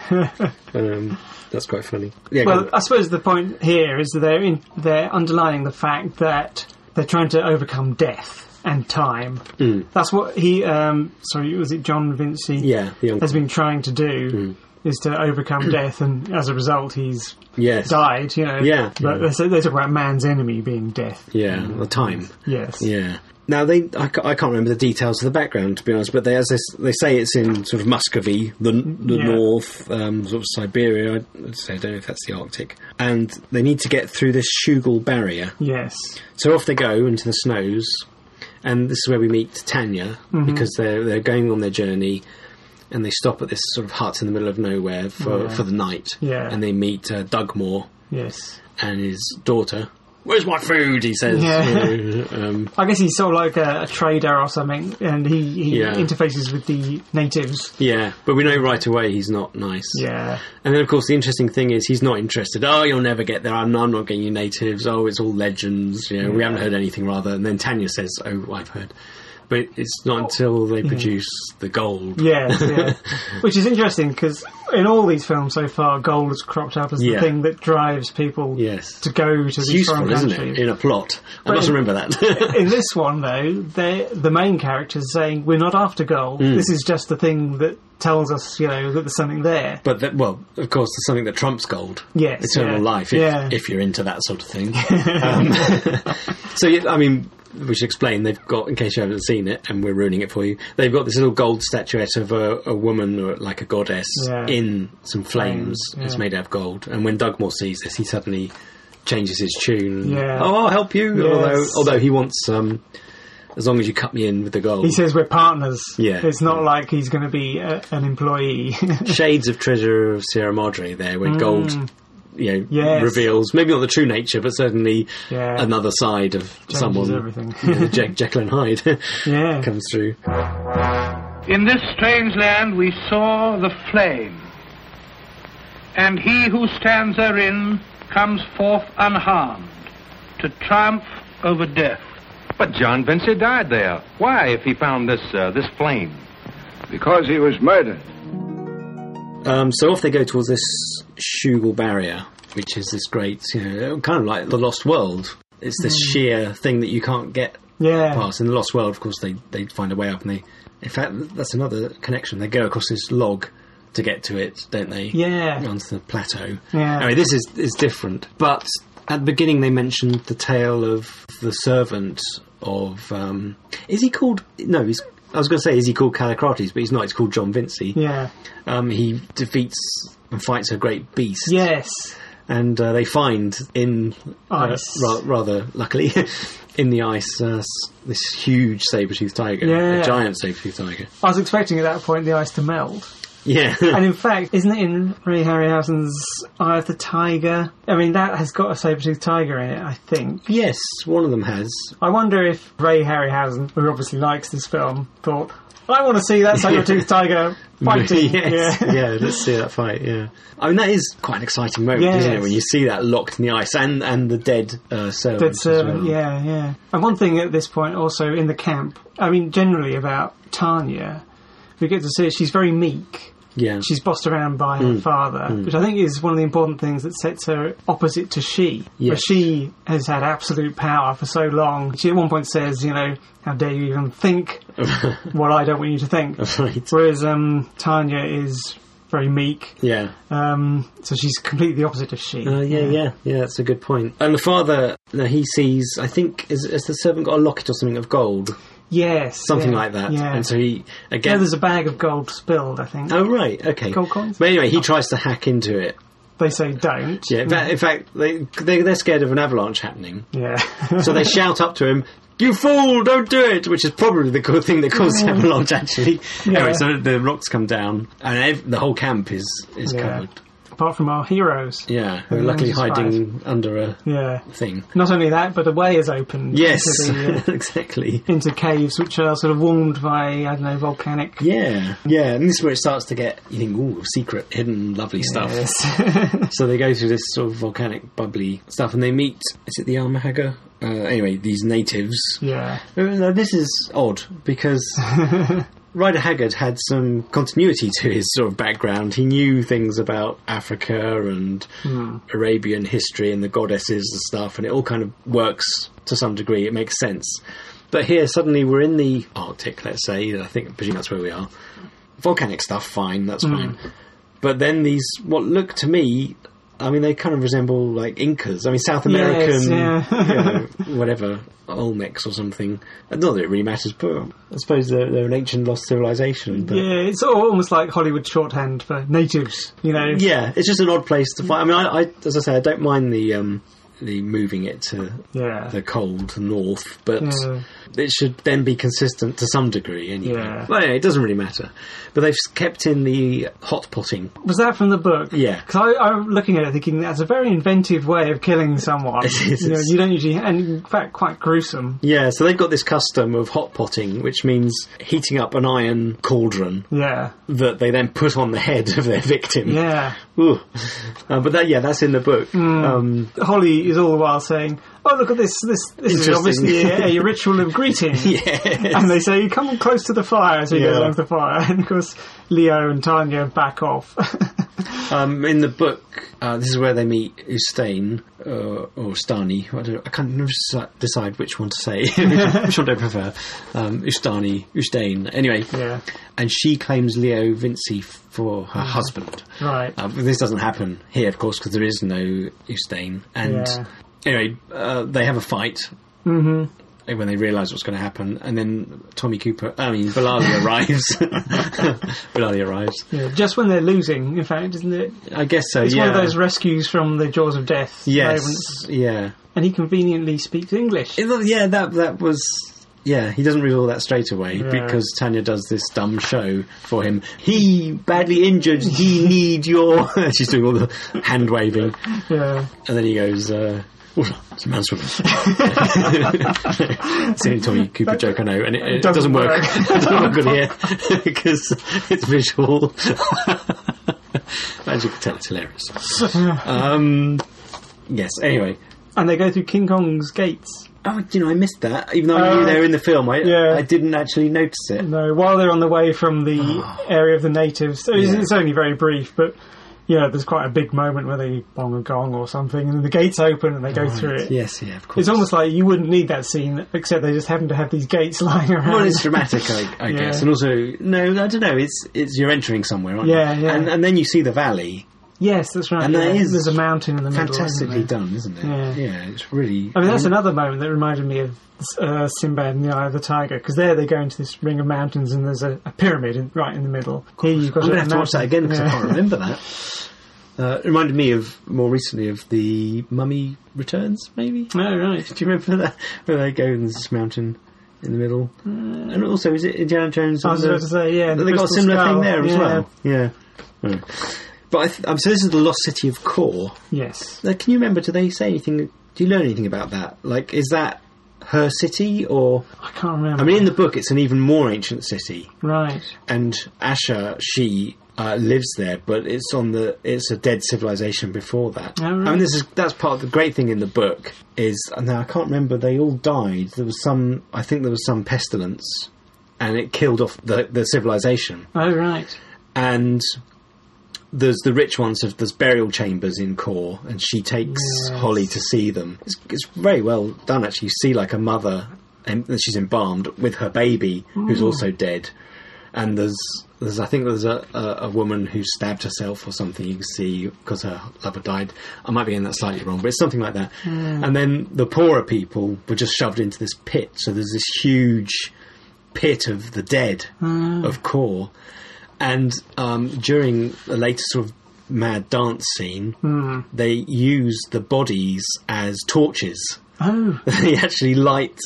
um, that's quite funny. Yeah. Well. I suppose the point here is that they're in, they're underlining the fact that they're trying to overcome death and time. Mm. That's what he. Um, sorry, was it John Vincey? yeah. Has been trying to do. is to overcome [clears throat] death, and as a result, he's Yes. died. You know. Yeah. But they they talk about man's enemy being death. Yeah, the time. Yes. Yeah. Now they, I, I can't remember the details of the background to be honest, but they, as they, they say, it's in sort of Muscovy, the the Yeah. north, um, sort of Siberia. I, I don't know if that's the Arctic, and they need to get through this Shugal barrier. Yes. So off they go into the snows, and this is where we meet Tanya Mm-hmm. because they're they're going on their journey, and they stop at this sort of hut in the middle of nowhere for Yeah. for the night. Yeah. and they meet uh, Moore, Yes. and his daughter. Where's my food? He says. Yeah. You [laughs] know, um, I guess he's sort of like a, a trader or something, and he, he Yeah. interfaces with the natives. yeah, but we know right away he's not nice. Yeah. And then, of course, the interesting thing is he's not interested. Oh, you'll never get there. I'm, I'm not getting you natives. Oh, it's all legends. You know, we haven't heard anything rather. And then Tanya says, "Oh, I've heard." But it's not until they produce the gold. Yes, yeah. [laughs] Which is interesting because in all these films so far, gold has cropped up as Yeah. the thing that drives people Yes. to go to It's these useful, foreign isn't it, in a plot? I But must in- remember that. [laughs] in this [laughs] one, though, they- the main character is saying, "We're not after gold. Mm. This is just the thing that tells us, you know, that there's something there." but that, well, of course, there's something that trumps gold. Yes, eternal yeah. life. If, Yeah. if you're into that sort of thing. um, so yeah, I mean, we should explain. They've got, in case you haven't seen it, and we're ruining it for you. They've got this little gold statuette of a, a woman or like a goddess Yeah. in some flames. Flames, It's made out of gold. And when Dugmore sees this, he suddenly changes his tune. Yeah. Oh, I'll help you. Yes. Although, although he wants um, as long as you cut me in with the gold. He says we're partners. Yeah. it's not like he's going to be a, an employee. [laughs] Shades of Treasure of Sierra Madre there, where gold, you know. Yes. reveals maybe not the true nature, but certainly Yeah. another side of Changes someone. everything. [laughs] you know, Je- [laughs] Jekyll and Hyde [laughs] yeah, comes through. In this strange land we saw the flame, and he who stands therein comes forth unharmed to triumph over death. But John Vincey died there. Why, if he found this uh, this flame? Because he was murdered. Um, so off they go towards this Shugal barrier, which is this great, you know, kind of like the Lost World. It's this Hmm. sheer thing that you can't get yeah, past. In the Lost World, of course, they they find a way up, and they, in fact, that's another connection. They go across this log to get to it, don't they? Yeah. onto the plateau. Yeah. Anyway, this is is different, but at the beginning they mentioned the tale of the servant of. Um, is he called? No, he's. I was going to say, is he called Kallikrates? But he's not. He's called John Vincey. yeah, Um, he defeats and fights a great beast. yes, And uh, they find in uh, Ice. ra- rather luckily [laughs] in the ice uh, this huge saber-toothed tiger, Yeah. a giant saber-toothed tiger. I was expecting at that point the ice to melt. Yeah, [laughs] And in fact, isn't it in Ray Harryhausen's Eye of the Tiger? I mean, that has got a saber-toothed tiger in it, I think. yes, one of them has. I wonder if Ray Harryhausen, who obviously likes this film, thought, I want to see that saber-toothed [laughs] tiger fighting. yes. Yeah. yeah, let's see that fight. Yeah, I mean that is quite an exciting moment, isn't it? When you see that locked in the ice and and the dead uh, servant. Dead servant, well. yeah, yeah. And one thing at this point also in the camp, I mean, generally about Tanya, we get to see she's very meek. Yeah. She's bossed around by her father, which I think is one of the important things that sets her opposite to she. Where Yes. she has had absolute power for so long. She at one point says, you know, how dare you even think [laughs] what I don't want you to think. right. Whereas um, Tanya is very meek, Yeah. um, so she's completely the opposite of she. Uh, yeah, yeah, yeah. That's a good point. And the father, no, he sees. I think is, has the servant got a locket or something of gold, Yes, something yeah, like that. Yeah. And so he again. yeah, there's a bag of gold spilled. I think. oh right, okay. Gold coins? But anyway, he oh. tries to hack into it. They say don't. Yeah. In fact, in fact they, they they're scared of an avalanche happening, Yeah. so they [laughs] shout up to him. You fool! Don't do it. Which is probably the good thing that caused the avalanche. Actually, anyway, so the rocks come down, and ev- the whole camp is is Yeah. covered. Apart from our heroes. Yeah, who are luckily hiding under a Yeah. thing. Not only that, but a way is opened Yes, into, the, [laughs] uh, exactly. into caves which are sort of warmed by I don't know volcanic. Yeah, yeah, and this is where it starts to get. You think, ooh, secret, hidden, lovely stuff. Yes. [laughs] So they go through this sort of volcanic, bubbly stuff, and they meet. Is it the Amahagger? Uh, anyway, these natives. yeah. Uh, This is odd because [laughs] Rider Haggard had some continuity to his sort of background. He knew things about Africa and hmm. Arabian history and the goddesses and stuff, and it all kind of works to some degree. It makes sense. But here, suddenly, we're in the Arctic, let's say. I think, I presume that's where we are. Volcanic stuff, fine, that's hmm. fine. but then these what look to me. I mean, they kind of resemble like Incas. I mean, South American, yeah. you know, [laughs] whatever, Olmecs or something. Not that it really matters, but I suppose they're, they're an ancient lost civilization. But Yeah, it's almost like Hollywood shorthand for natives, you know. Yeah, it's just an odd place to find. I mean, I, I as I say, I don't mind the um, the moving it to Yeah. the cold north, but Yeah. It should then be consistent to some degree. Anyway, Yeah. well, anyway, it doesn't really matter. But they've kept in the hot potting. Was that from the book? Yeah. Because I'm looking at it thinking that's a very inventive way of killing someone. [laughs] It is, You, know, you don't usually, and in fact, quite gruesome. Yeah, so they've got this custom of hot potting, which means heating up an iron cauldron Yeah. that they then put on the head of their victim. Yeah. Ooh. Uh, but that, yeah, that's in the book. Hmm. Um, Holly is all the while saying, "Oh, look at this! This this is obviously a, a [laughs] ritual of greeting." yes. And they say, you "Come close to the fire," so he goes Yeah. down to the fire, [laughs] and of course, Leo and Tanya back off. [laughs] Um, in the book, uh, this is where they meet Ustane uh, or Stani. I, can't decide which one to say. which one do I prefer? Um, Ustani, Ustane. Anyway, yeah, and she claims Leo Vincey for her husband. right. Uh, this doesn't happen here, of course, because there is no Ustane. And Yeah. Anyway, uh, they have a fight. hmm When they realise what's going to happen, and then Tommy Cooper, I mean, Billali [laughs] arrives. [laughs] Billali arrives. Yeah, just when they're losing, in fact, isn't it? I guess so. It's yeah. one of those rescues from the jaws of death. Yes. moments. Yeah. and he conveniently speaks English. It- yeah, that that was. Yeah, he doesn't reveal that straight away Yeah. because Tanya does this dumb show for him. He badly injured. He [laughs] need your. She's doing all the hand waving, Yeah, and then he goes. Uh, "Oh, it's a man's woman. it's the only Tommy Cooper joke I know, and it, it Doesn't doesn't, work. work. it [laughs] doesn't work good here [laughs] because it's visual. As you can tell, it's hilarious. Um, yes. Anyway, and they go through King Kong's gates. Oh, you know, I missed that. Even though I knew Oh. they were in the film, I, Yeah. I didn't actually notice it. No, while they're on the way from the [gasps] area of the natives, so it's, Yeah. it's only very brief, but yeah, there's quite a big moment where they bong a gong or something, and then the gates open and they go through it. Yes, yeah, of course. It's almost like you wouldn't need that scene, except they just happen to have these gates [laughs] lying around. well, it's dramatic, I, I [laughs] Yeah. guess, and also no, I don't know. It's it's you're entering somewhere, aren't Yeah, you? yeah. And and then you see the valley. Yes, that's right. And yeah. that is there's a mountain in the middle. Fantastically isn't done, isn't it? Yeah. it's really. I mean, that's another moment that reminded me of uh, Sinbad and the Eye of the Tiger, because there they go into this ring of mountains and there's a, a pyramid in, right in the middle. Here you've got I'm going to have to watch that again because I can't remember that. [laughs] Uh, it reminded me of more recently of the Mummy Returns, maybe. Oh, right. Do you remember that? Where they go there's this mountain in the middle, and also is it Indiana Jones? I was about to say, yeah. the they got a similar Skull. thing there as Yeah. well. Yeah. Yeah. But I th- um, so this is the lost city of Kor. Yes. Now, can you remember? Do they say anything? Do you learn anything about that? Like, is that her city, or I can't remember. I mean, in the book, it's an even more ancient city, right. and Ayesha she uh, lives there, but it's on the it's a dead civilization before that. Oh, I mean, this is that's part of the great thing in the book is now I can't remember. They all died. There was some. I think there was some pestilence, and it killed off the the civilization Oh, right. and there's the rich ones of there's burial chambers in Kor, and she takes Yes. Holly to see them. It's, it's very well done, actually. You see like a mother, and she's embalmed with her baby, who's mm. also dead. And there's there's I think there's a, a, a woman who stabbed herself or something. You can see because her lover died. I might be getting that slightly wrong, but it's something like that. Hmm. And then the poorer people were just shoved into this pit. So there's this huge pit of the dead hmm. of Kor and um, during a later sort of mad dance scene, they use the bodies as torches. Oh, [laughs] they actually light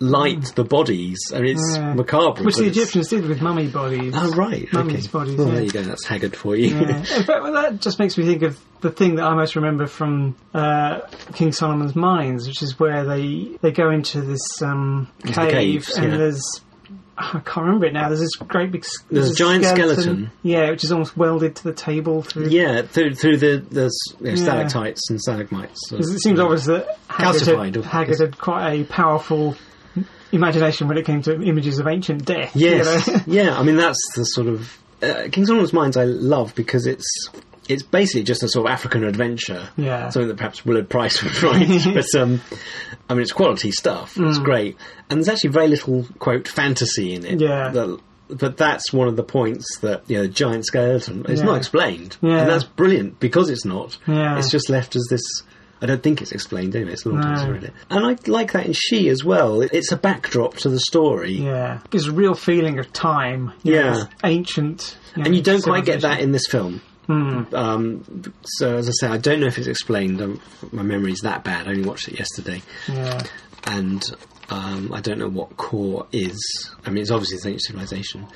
light the bodies. I mean, it's Yeah. macabre. which the Egyptians did with mummy bodies. Oh right, Mummies' okay. bodies, well, yeah. there you go. That's Haggard for you. Yeah. [laughs] In fact, well, that just makes me think of the thing that I most remember from uh, King Solomon's Mines, which is where they they go into this um, Into the cave caves, and there's. I can't remember it now. There's this great big. s- There's a giant skeleton. Yeah, which is almost welded to the table through. yeah, through through the the you know, Yeah. stalactites and stalagmites. Because It seems obvious that Haggard had, Haggard had quite a powerful imagination when it came to images of ancient death. you Yes, know? [laughs] yeah. I mean, that's the sort of uh, King Solomon's Mines I love because it's it's basically just a sort of African adventure. Yeah. something that perhaps Willard Price would [laughs] write. [laughs] but um, I mean, it's quality stuff. Mm. It's great, and there's actually very little quote fantasy in it. Yeah. That, but that's one of the points that you know, the giant skeleton it's Yeah. not explained, Yeah. and that's brilliant because it's not. Yeah. It's just left as this. I don't think it's explained anyway. It's a long time since I read it, and I like that in She as well. It's a backdrop to the story. Yeah, gives a real feeling of time. you know, Yeah. this ancient. know, And you don't quite get that in this film. Hmm. Um, so, as I say, I don't know if it's explained. Um, my memory's that bad. I only watched it yesterday. Yeah, and um, I don't know what Kor is. I mean, it's obviously ancient civilization,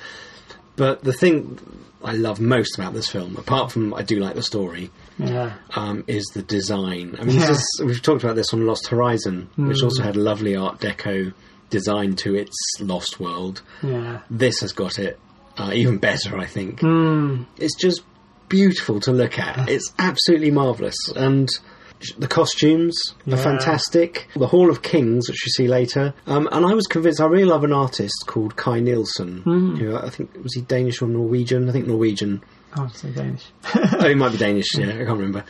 but the thing I love most about this film, apart from I do like the story, yeah, um, is the design. I mean, Yeah. this is, we've talked about this on Lost Horizon, which also had a lovely Art Deco design to its Lost World. yeah. This has got it uh, even better, I think. Mm, It's just beautiful to look at. It's absolutely marvellous. And the costumes Yeah. are fantastic. The Hall of Kings, which you see later. Um, and I was convinced, I really love an artist called Kay Nielsen. Hmm. Who I think, was he Danish or Norwegian? I think Norwegian. Say Danish. [laughs] oh, he might be Danish, yeah, I can't remember.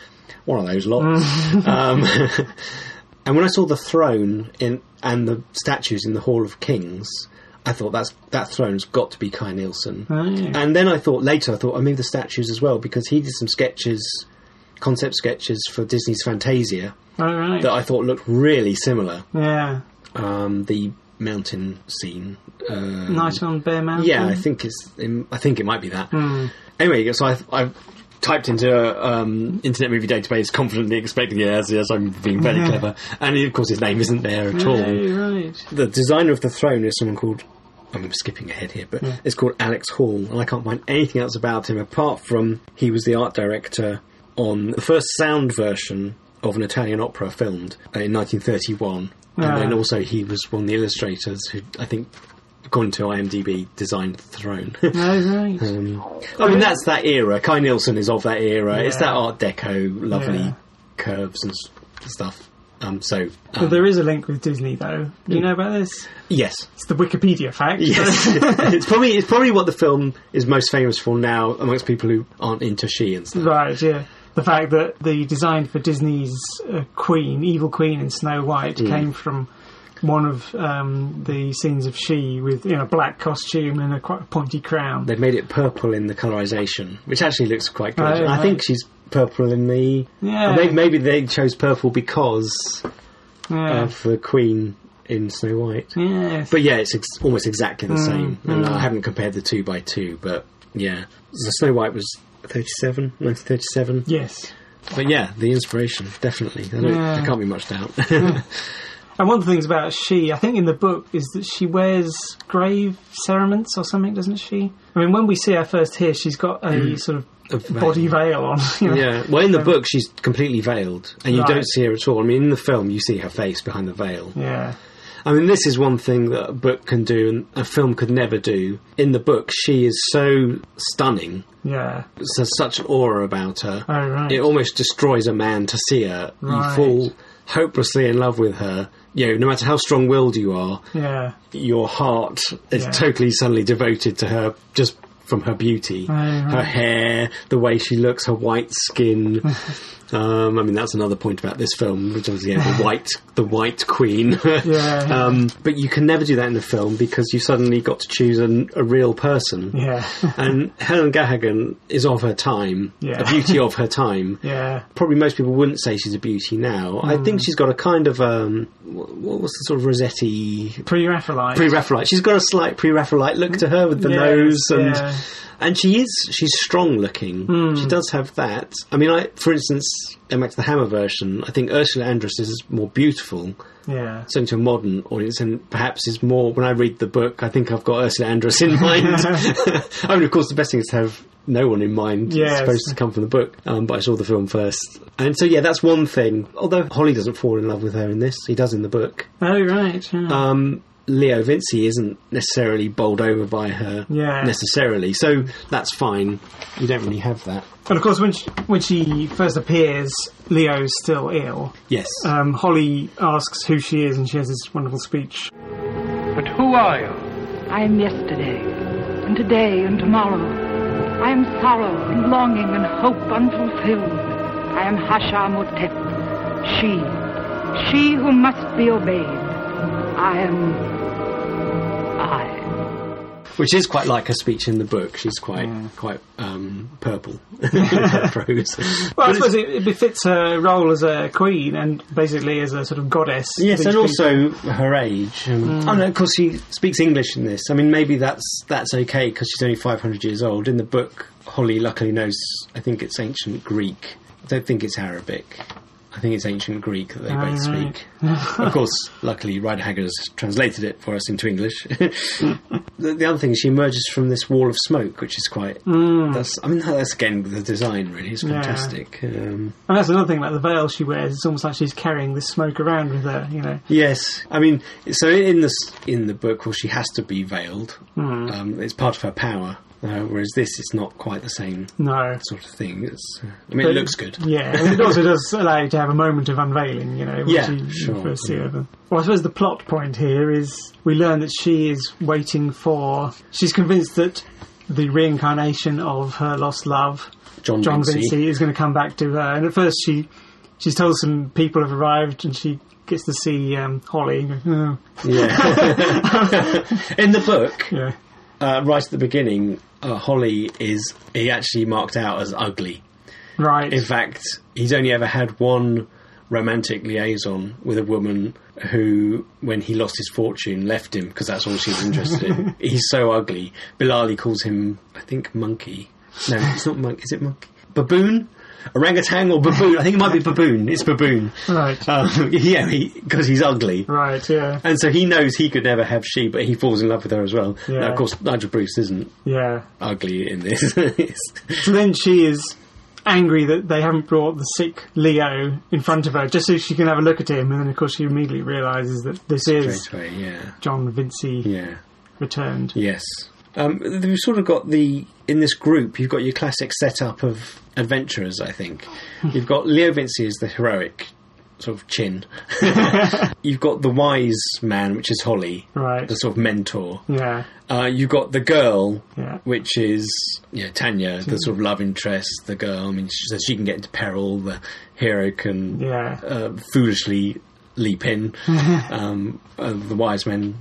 One of those lots. Hmm. [laughs] um, [laughs] and when I saw the throne in and the statues in the Hall of Kings, I thought that's that throne's got to be Kay Nielsen. Oh, yeah. And then I thought later, I thought I maybe the statues as well because he did some sketches, concept sketches for Disney's Fantasia All right. that I thought looked really similar. yeah, Um, the mountain scene. Uh, night on Bear Mountain. yeah, I think it's. I think it might be that. Hmm. Anyway, so I, I typed into a um, Internet Movie Database, confidently expecting yes, yes, I'm being very Yeah. clever, and of course his name isn't there at all. Oh, right. The designer of the throne is someone called. I'm skipping ahead here, but it's called Alex Hall, and I can't find anything else about him apart from he was the art director on the first sound version of an Italian opera filmed in 1931, Ah. and then also he was one of the illustrators who I think, according to IMDb, designed the throne. Oh, right. [laughs] Um, I mean, that's that era. Kay Nielsen is of that era. It's that Art Deco, lovely Yeah. curves and stuff. Um, so, um, there is a link with Disney, though. Do you know about this? yes, It's the Wikipedia fact. yes, [laughs] it's probably it's probably what the film is most famous for now amongst people who aren't into she and stuff. Right, yeah. The fact that the design for Disney's uh, Queen, Evil Queen in Snow White, Hmm. came from one of um, the scenes of she with you know black costume and a quite pointy crown. They've made it purple in the colorization, which actually looks quite good. Oh, And I right. think she's purple in the. Yeah. Maybe, maybe they chose purple because yeah. of the Queen in Snow White. yes. But yeah, it's ex- almost exactly the Mm, same. And mm. I haven't compared the two by two, but yeah. The Snow White was 37, 1937. yes. But yeah, the inspiration, definitely. I Yeah. There can't be much doubt. [laughs] And one of the things about she, I think in the book, is that she wears grave cerements or something, doesn't she? I mean, when we see her first here, she's got a sort of veil. body veil on. [laughs] you know. yeah. Well, in the Um, book, she's completely veiled, and you Right. don't see her at all. I mean, in the film, you see her face behind the veil. Yeah. I mean, this is one thing that a book can do and a film could never do. In the book, she is so stunning. Yeah. There's such an aura about her. Oh, right. It almost destroys a man to see her. Right. You fall hopelessly in love with her. You know, no matter how strong-willed you are, yeah. your heart is Yeah. totally suddenly devoted to her just from her beauty, right. her hair, the way she looks, her white skin. [laughs] um, I mean, that's another point about this film, which was yeah, the [laughs] white, the white queen. [laughs] Yeah. um, but you can never do that in the film because you suddenly got to choose an, a real person. Yeah. And [laughs] Helen Gahagan is of her time, Yeah. a beauty of her time. yeah. Probably most people wouldn't say she's a beauty now. I Hmm. think she's got a kind of um, what was the sort of Rossetti Pre-Raphaelite. pre-Raphaelite. She's got a slight pre-Raphaelite look to her with the Yes, nose and yeah. and she is she's strong looking. Hmm. She does have that. I mean, I for instance, going back to the Hammer version, I think Ursula Andress is more beautiful, yeah. certainly to a modern audience, and perhaps is more. When I read the book, I think I've got Ursula Andress in [laughs] mind. [laughs] I mean, of course, the best thing is to have no one in mind. It's supposed to come from the book, um, but I saw the film first, and so yeah, that's one thing. Although Holly doesn't fall in love with her in this, he does in the book. Oh, right. Yeah. Um, Leo Vincey isn't necessarily bowled over by her Yeah. necessarily, so that's fine. You don't really have that. And of course, when she, when she first appears, Leo's still ill. Yes. Um, Holly asks who she is, and she has this wonderful speech. But who are you? I am yesterday, and today, and tomorrow. I am sorrow, and longing, and hope unfulfilled. I am Hashamotep, she, she who must be obeyed. I am I. which is quite like her speech in the book. She's quite quite um, purple [laughs] [laughs] in her prose. Well, I suppose it, it befits her role as a queen and basically as a sort of goddess. Yes, and also her age. Um, Oh no, of course she speaks English in this. I mean, maybe that's that's okay because she's only five hundred years old. In the book, Holly luckily knows. I think it's ancient Greek. I don't think it's Arabic. I think it's ancient Greek that they both Ah, speak. of course, luckily, has translated it for us into English. [laughs] the, the other thing is she emerges from this wall of smoke, which is quite. That's. I mean, that's again the design. Really, is Hmm. Yeah. fantastic. Um, And that's another thing about the veil she wears. It's almost like she's carrying this smoke around with her, you know. Yes, I mean, so in the in the book, well, she has to be veiled. Hmm. Um, it's part of her power. Uh, whereas this, is not quite the same No. sort of thing. It's, uh, I mean, But- it looks good. Yeah, and it also does allow you to have a moment of unveiling, you know, Yeah, you sure, first see her. Well, I suppose the plot point here is we learn that she is waiting for. She's convinced that the reincarnation of her lost love, John, John Vincey. Vincey, is going to come back to her. And at first, she she's told some people have arrived, and she gets to see um, Holly. Oh, Yeah. [laughs] [laughs] in the book, yeah, uh, right at the beginning, uh, Holly is he actually marked out as ugly. right. In fact, he's only ever had one romantic liaison with a woman who, when he lost his fortune, left him because that's all she was interested in. [laughs] He's so ugly. Billali calls him, I think, monkey. No, it's not monkey. Is it monkey? Baboon? Orangutan or baboon? I think it might be baboon. It's baboon. Right. Um, [laughs] yeah, because he's ugly. right. Yeah. And so he knows he could never have she, but he falls in love with her as well. Yeah. Now, of course, Nigel Bruce isn't Yeah. ugly in this. [laughs] So then she is angry that they haven't brought the sick Leo in front of her, just so she can have a look at him. And then, of course, she immediately realizes that this is away, yeah. John Vincey. Yeah. returned. Yes. Um, we've sort of got the in this group. You've got your classic setup of adventurers. I think you've got Leo Vincey as the heroic sort of chin. [laughs] you've got the wise man, which is Holly, Right. the sort of mentor. Yeah. Uh, you've got the girl, Yeah. which is Tanya, the sort of love interest. The girl. I mean, she, so she can get into peril. The hero can Yeah. uh, foolishly leap in. [laughs] um, uh, the wise man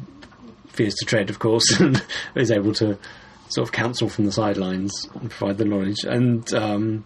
fears to tread, of course, [laughs] and is able to sort of counsel from the sidelines and provide the knowledge. And um,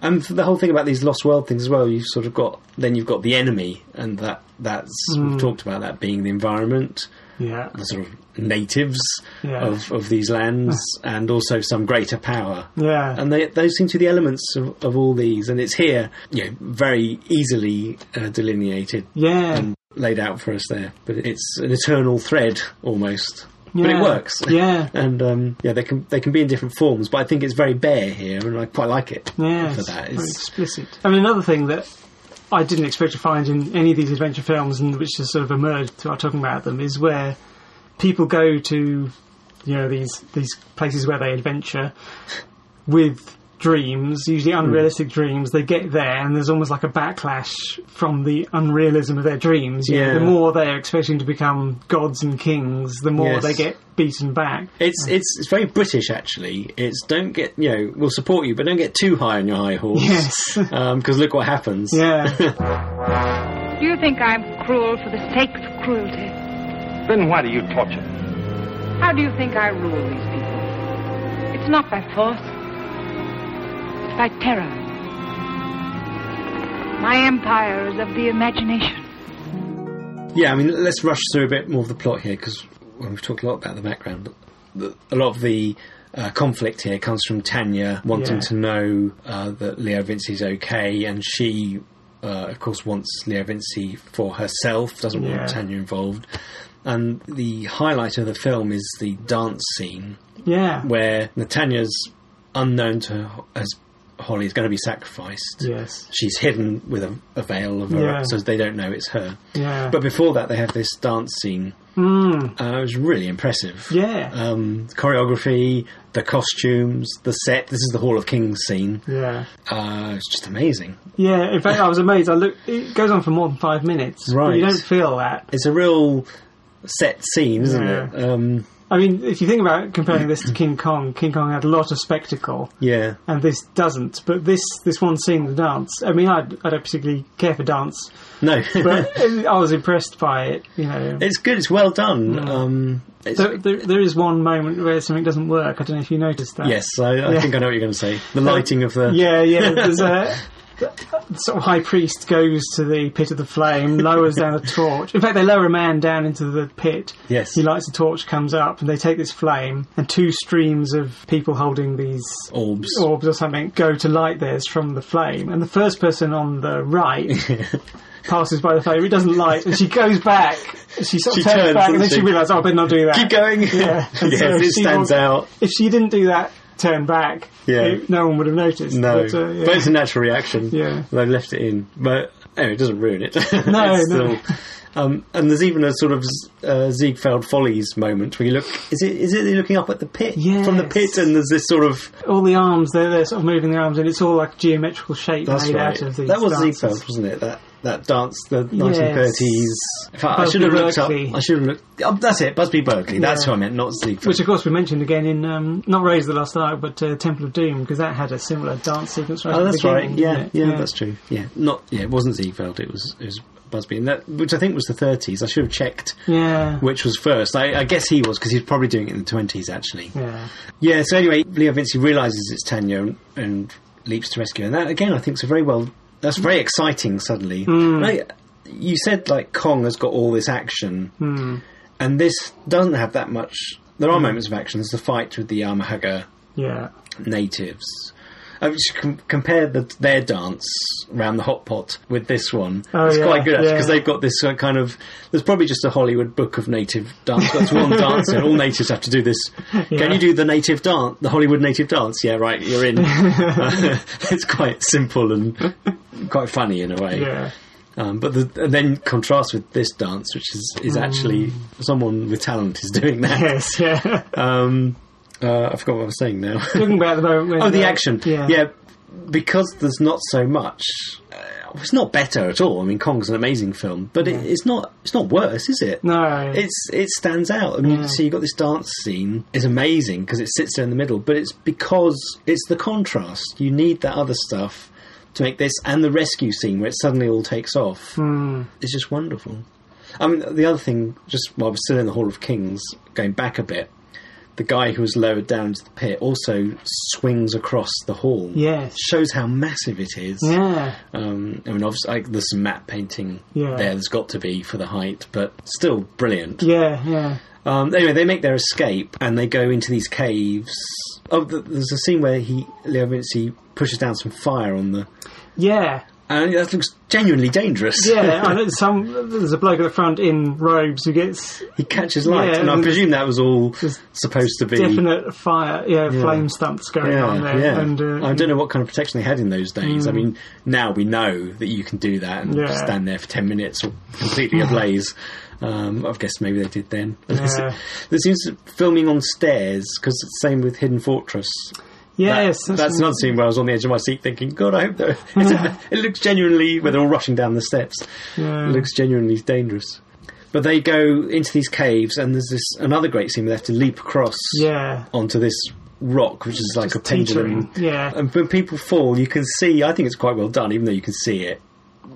and the whole thing about these lost world things as well. You've sort of got then you've got the enemy, and that that's we've talked about that being the environment, Yeah. the sort of natives Yeah. of, of these lands, [laughs] and also some greater power. Yeah. And they, those seem to be the elements of, of all these, and it's here, you know, very easily uh, delineated yeah. and laid out for us there. But it's an eternal thread almost. But it works. [laughs] Yeah. and um, yeah, they can they can be in different forms, but I think it's very bare here, and I quite like it Yeah. for it's that. very It's, explicit. I mean, another thing that I didn't expect to find in any of these adventure films, and which has sort of emerged through our talking about them, is where people go to, you know, these these places where they adventure with dreams, usually Hmm. unrealistic dreams. They get there, and there's almost like a backlash from the unrealism of their dreams. You know, Yeah. the more they're expecting to become gods and kings, the more Yes. they get beaten back. it's it's it's very British actually. It's don't get you know we'll support you, but don't get too high on your high horse. Yes. [laughs] because look what happens. Yeah. Do [laughs] you think I'm cruel for the sake of cruelty? Then why do you torture? How do you think I rule these people? It's not by force. It's by terror. My empire is of the imagination. Yeah, I mean, let's rush through a bit more of the plot here because we've talked a lot about the background. The- A lot of the uh, conflict here comes from Tanya wanting Yeah. to know uh, that Leo Vincey's okay, and she, uh, of course, wants Leo Vincey for herself, doesn't Yeah. want Tanya involved. And the highlight of the film is the dance scene Yeah. where Natanya's unknown to Ho- as Holly is going to be sacrificed. Yes. She's hidden with a, a veil of her, Yeah. so they don't know it's her. Yeah. But before that, they have this dance scene. Mm. Uh, it was really impressive. Yeah. Um, choreography, the costumes, the set. This is the Hall of Kings scene. Yeah. Uh, it's just amazing. Yeah, in fact, I was amazed. I look, it goes on for more than five minutes, but Right. you don't feel that. It's a real set scene, isn't Yeah. it? Um, I mean, if you think about comparing this to [clears throat] King Kong, King Kong had a lot of spectacle, Yeah. and this doesn't. But this this one scene, the dance. I mean, I, I don't particularly care for dance, No. but [laughs] I was impressed by it. You know, it's good. It's well done. Um, it's, there, there, there is one moment where something doesn't work. I don't know if you noticed that. yes, I, I Yeah. think I know what you're going to say. The lighting of the. [laughs] Yeah, yeah. There's a [laughs] sort of high priest goes to the pit of the flame, lowers down a torch. In fact, they lower a man down into the pit. Yes. He lights a torch, comes up, and they take this flame, and two streams of people holding these Orbs. orbs or something go to light theirs from the flame. And the first person on the right [laughs] passes by the flame. It doesn't light, and she goes back. She sort of She turns, turns, back, and then she she? realises, "Oh, I better not do that." Keep going. Yeah. [laughs] Yes, so she stands walks- out. If she didn't do that, turn back, Yeah. it- no one would have noticed. No, but, uh, yeah. but it's a natural reaction. Yeah. they've left it in, but anyway, it doesn't ruin it. [laughs] No, no. still- um, and there's even a sort of uh, Ziegfeld Follies moment where you look. Is it? Is it looking up at the pit from the pit, and there's this sort of. all the arms, they're, they're sort of moving the arms, and it's all like geometrical shape made right. out of these. That was dances. Ziegfeld, wasn't it? That that dance, the 1930s. In fact, I should have looked Berkeley. up. I should have looked. Oh, that's it, Busby Berkeley. That's Yeah. who I meant, not Ziegfeld. Which, of course, we mentioned again in um, not Raise the Last Ark, but uh, Temple of Doom, because that had a similar dance sequence right Oh, at the that's right. Yeah, didn't yeah, that's true. Yeah, not. Yeah, it wasn't Ziegfeld. It was. It was Busby, and that, which I think was the 30s. I should have checked Yeah. which was first. I, I guess he was because he was probably doing it in the 20s actually. Yeah. Yeah. So anyway, Leo Vincey realizes it's Tanya and, and leaps to rescue, and that again I think is a very well. That's very exciting. Suddenly, hmm. Like, you said like Kong has got all this action, hmm. and this doesn't have that much. There are hmm. moments of action. There's the fight with the Amahagger Yeah. natives. I just com- compare the, their dance around the hot pot with this one. Oh, it's yeah, quite good actually yeah. because they've got this uh, kind of. There's probably just a Hollywood book of native dance. That's one [laughs] dance, and all natives have to do this. Can you do the native dance, the Hollywood native dance? Yeah, right. You're in. [laughs] [laughs] It's quite simple and quite funny in a way. Yeah. Um, but the, and then contrast with this dance, which is is actually someone with talent is doing that. Yes, yeah. Um, uh, I forgot what I was saying now. Talking about the moment. [laughs] Oh, the uh, action. Yeah. because there's not so much. Uh, it's not better at all. I mean, Kong's an amazing film, but it, it's not. It's not worse, is it? No. It's it stands out. I mean, Yeah. so you got this dance scene is amazing because it sits there in the middle, but it's because it's the contrast. You need that other stuff to make this and the rescue scene where it suddenly all takes off. Hmm. It's just wonderful. I mean, the other thing, just while we're still in the Hall of Kings, going back a bit, the guy who was lowered down into the pit also swings across the hall. Yes. Shows how massive it is. Yeah. Um, I mean, obviously, like, there's some matte painting Yeah. there. There's got to be for the height, but still brilliant. Yeah, yeah. Um, anyway, they make their escape and they go into these caves. Oh, there's a scene where he Leo Vincey pushes down some fire on the, Yeah. And that looks genuinely dangerous. Yeah, [laughs] I know some. There's a bloke at the front in robes who gets he catches light, Yeah, and I presume that was all supposed to be. definite fire, yeah, Yeah. flame stunts going on there. yeah. And, uh, I don't know what kind of protection they had in those days. I mean, now we know that you can do that and Yeah. stand there for ten minutes or completely ablaze. [laughs] Um, I guess maybe they did then. Yeah. there seems filming on stairs because it's the same with Hidden Fortress. Yes, That- that's another scene where I was on the edge of my seat thinking, God, I hope that [laughs] it looks genuinely where they're all rushing down the steps. Yeah. It looks genuinely dangerous. But they go into these caves, and there's this another great scene where they have to leap across Yeah. onto this rock, which is like Just a pendulum. teetering, yeah. And when people fall, you can see. I think it's quite well done, even though you can see it.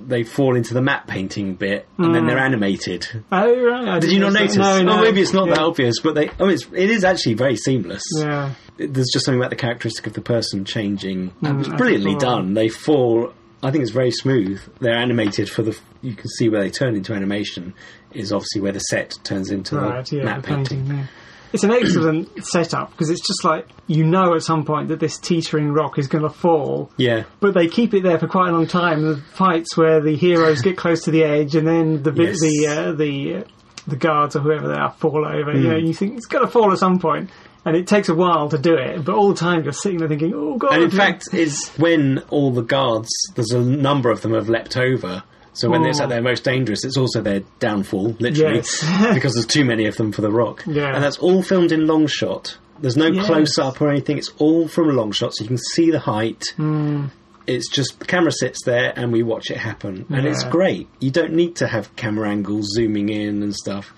They fall into the matte painting bit, and then they're animated. Oh, right. I Did you not notice that. No, oh, maybe it's not yeah. that obvious, but they. Oh, it's it is actually very seamless. Yeah. There's just something about the characteristic of the person changing. Mm, brilliantly done. They fall. I think it's very smooth. They're animated for the. You can see where they turn into animation. Is obviously where the set turns into Right, the yeah, matte the painting. painting. yeah. It's an excellent setup because it's just like you know at some point that this teetering rock is going to fall, Yeah, but they keep it there for quite a long time. The fights where the heroes get close to the edge, and then the Yes. the uh, the uh, the guards or whoever they are fall over. Hmm. You know, you think it's going to fall at some point, and it takes a while to do it. But all the time you're sitting there thinking, "Oh God!" and in fact, is when all the guards. There's a number of them have leapt over. So when it's Oh. at their most dangerous, it's also their downfall, literally, Yes. [laughs] because there's too many of them for the rock. Yeah. And that's all filmed in long shot. There's no Yes. close up or anything. It's all from a long shot, so you can see the height. Hmm. It's just the camera sits there and we watch it happen, and it's great. You don't need to have camera angles zooming in and stuff.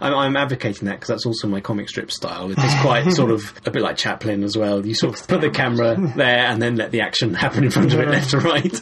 I'm, I'm advocating that because that's also my comic strip style. It's quite [laughs] sort of a bit like Chaplin as well. You sort of put the camera there and then let the action [laughs] happen in front of it, left to right,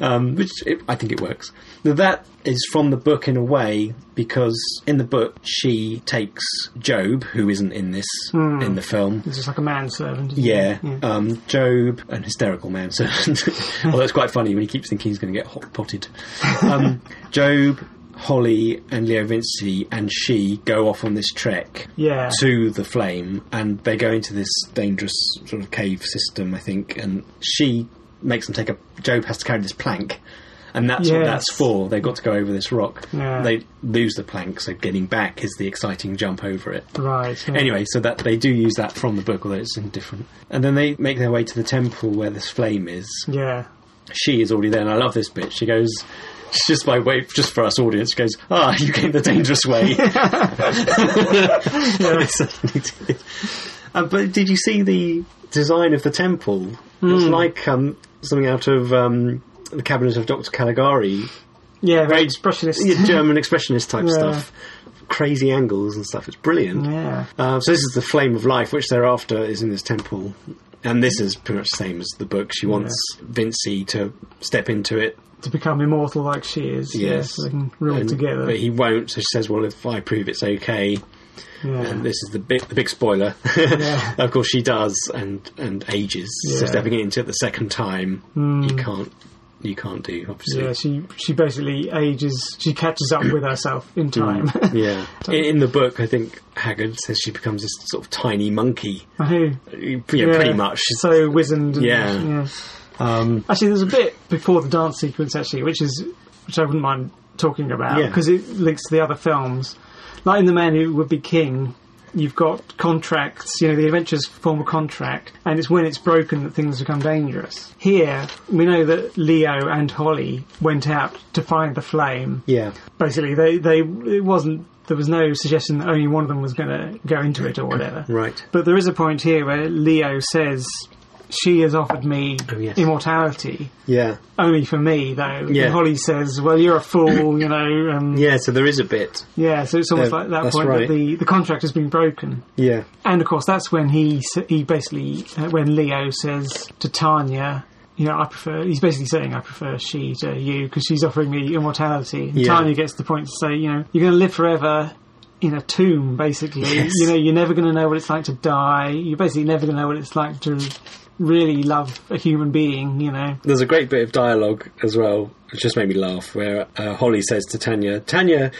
um, which it, I think it works. Now, that is from the book in a way because in the book she takes Job, who isn't in this in the film, It's just like a manservant. isn't it? yeah, Um, Job, an hysterical manservant. [laughs] Although it's quite funny when he keeps thinking he's going to get hot potted. [laughs] Um, Job, Holly, and Leo Vincey and she go off on this trek Yeah. to the flame, and they go into this dangerous sort of cave system, I think. And she makes them take a. Job has to carry this plank. And that's what that's for. They've got to go over this rock. Yeah. They lose the plank, so getting back is the exciting jump over it. Right. yeah. Anyway, so that they do use that from the book, although it's indifferent. And then they make their way to the temple where this flame is. Yeah. She is already there, and I love this bit. She goes, [laughs] just by way, just for us audience, she goes, "Ah, [laughs] you came the dangerous way." [laughs] I certainly did. Uh, but did you see the design of the temple? It's like um, something out of um, the cabinet of Dr. Caligari, Yeah. Very expressionist. Yeah, [laughs] German expressionist type Yeah. stuff. Crazy angles and stuff. It's brilliant. Yeah. Uh, so this is the flame of life, which thereafter is in this temple, and this is pretty much the same as the book. She wants Vincey to step into it, To become immortal like she is. Yeah. Yes. So they can rule and- together. but he won't. So she says, "Well, if I prove it's okay," yeah. and this is the big, the big spoiler. Yeah. [laughs] of course, she does, and and ages. So Yeah. Stepping into it the second time, you can't, you can't do obviously. yeah, she she basically ages. She catches up with herself in time. Yeah. [laughs] In, in the book, I think Haggard says she becomes this sort of tiny monkey. Who? Yeah, pretty much. So wizened. And, Yeah. Um, Actually, there's a bit before the dance sequence, actually, which is which I wouldn't mind talking about Yeah. because it links to the other films. Like in The Man Who Would Be King, you've got contracts. You know, the adventures form a contract, and it's when it's broken that things become dangerous. Here, we know that Leo and Holly went out to find the flame. yeah. Basically, they they it wasn't. There was no suggestion that only one of them was going to go into it or whatever. Right. But there is a point here where Leo says, "She has offered me Oh, yes. immortality, Yeah. only for me, though." Yeah. And Holly says, "Well, you're a fool," you know. Um, [clears throat] Yeah, so there is a bit. yeah, So it's almost Uh, like that point right. that the, the contract has been broken, Yeah. and of course that's when he he basically uh, when Leo says to Tanya. You know, I prefer. He's basically saying, "I prefer she to you" because she's offering me immortality. And Yeah. Tanya gets the point to say, "You know, you're going to live forever in a tomb, basically. Yes. You know, you're never going to know what it's like to die. You're basically never going to know what it's like to really love a human being. You know, There's a great bit of dialogue as well, which just made me laugh, where uh, Holly says to Tanya, Tanya,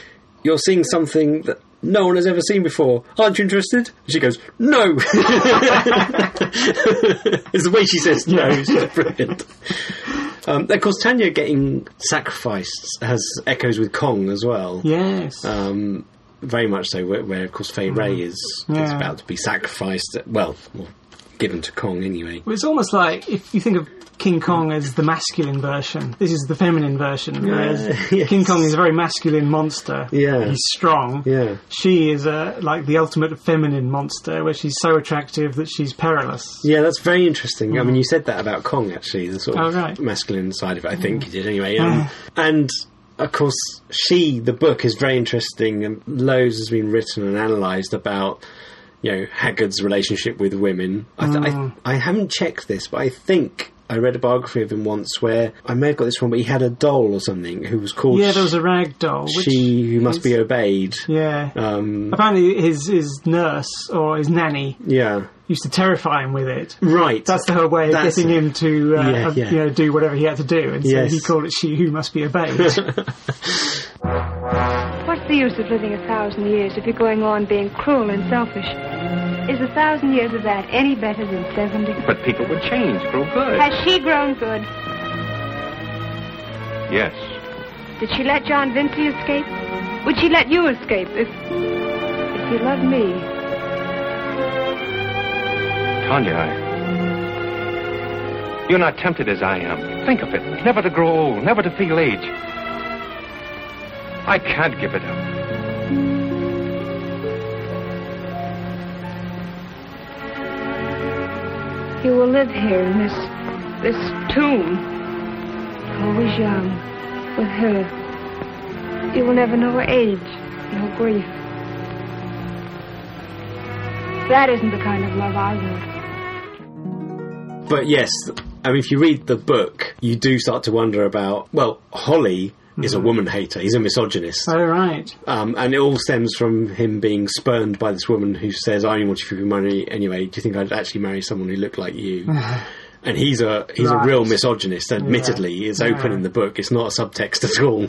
you're seeing something that no one has ever seen before. Aren't you interested? And she goes, No! [laughs] it's the way she says no, it's just brilliant. Um, of course, Tanya getting sacrificed has echoes with Kong as well. yes, Um, very much so, where, where of course Fay mm. Wray is, is Yeah. about to be sacrificed. Well, well, given to Kong anyway. Well, it's almost like if you think of King Kong as the masculine version, this is the feminine version. Whereas [laughs] yes. King Kong is a very masculine monster. Yeah. he's strong. Yeah. She is a, like the ultimate feminine monster, where she's so attractive that she's perilous. Yeah, that's very interesting. I mean, mm. you said that about Kong, actually, the sort of Oh, right. masculine side of it. I think mm. you did anyway. Um, and of course, she, the book, is very interesting, and loads has been written and analysed about. You know Haggard's relationship with women. I, th- Mm. I, I haven't checked this, but I think I read a biography of him once where I may have got this wrong, but he had a doll or something who was called Yeah, there was a rag doll. She Who Must is- Be Obeyed. Yeah. Um, Apparently, his his nurse or his nanny yeah, used to terrify him with it. right. That's the whole way of That's getting him to uh, Yeah, uh, yeah. you know do whatever he had to do, and so Yes. he called it "She Who Must Be Obeyed." [laughs] What's the use of living a thousand years if you're going on being cruel and selfish? Is a thousand years of that any better than seventy? But people would change, grow good. Has she grown good? Yes. Did she let John Vincey escape? Would she let you escape if if you loved me? Tanya, I... You're not tempted as I am. Think of it. Never to grow old, never to feel age. I can't give it up. You will live here in this This tomb. Always young. With her. You will never know age, no grief. That isn't the kind of love I want. But yes, I mean, if you read the book, you do start to wonder about. Well, Holly is a woman hater. He's a misogynist. Oh, right. Um, and it all stems from him being spurned by this woman who says, "I only want you for your money anyway. Do you think I'd actually marry someone who looked like you?" [sighs] and he's a he's Right. a real misogynist. Admittedly, it's open Yeah. in the book. It's not a subtext at all.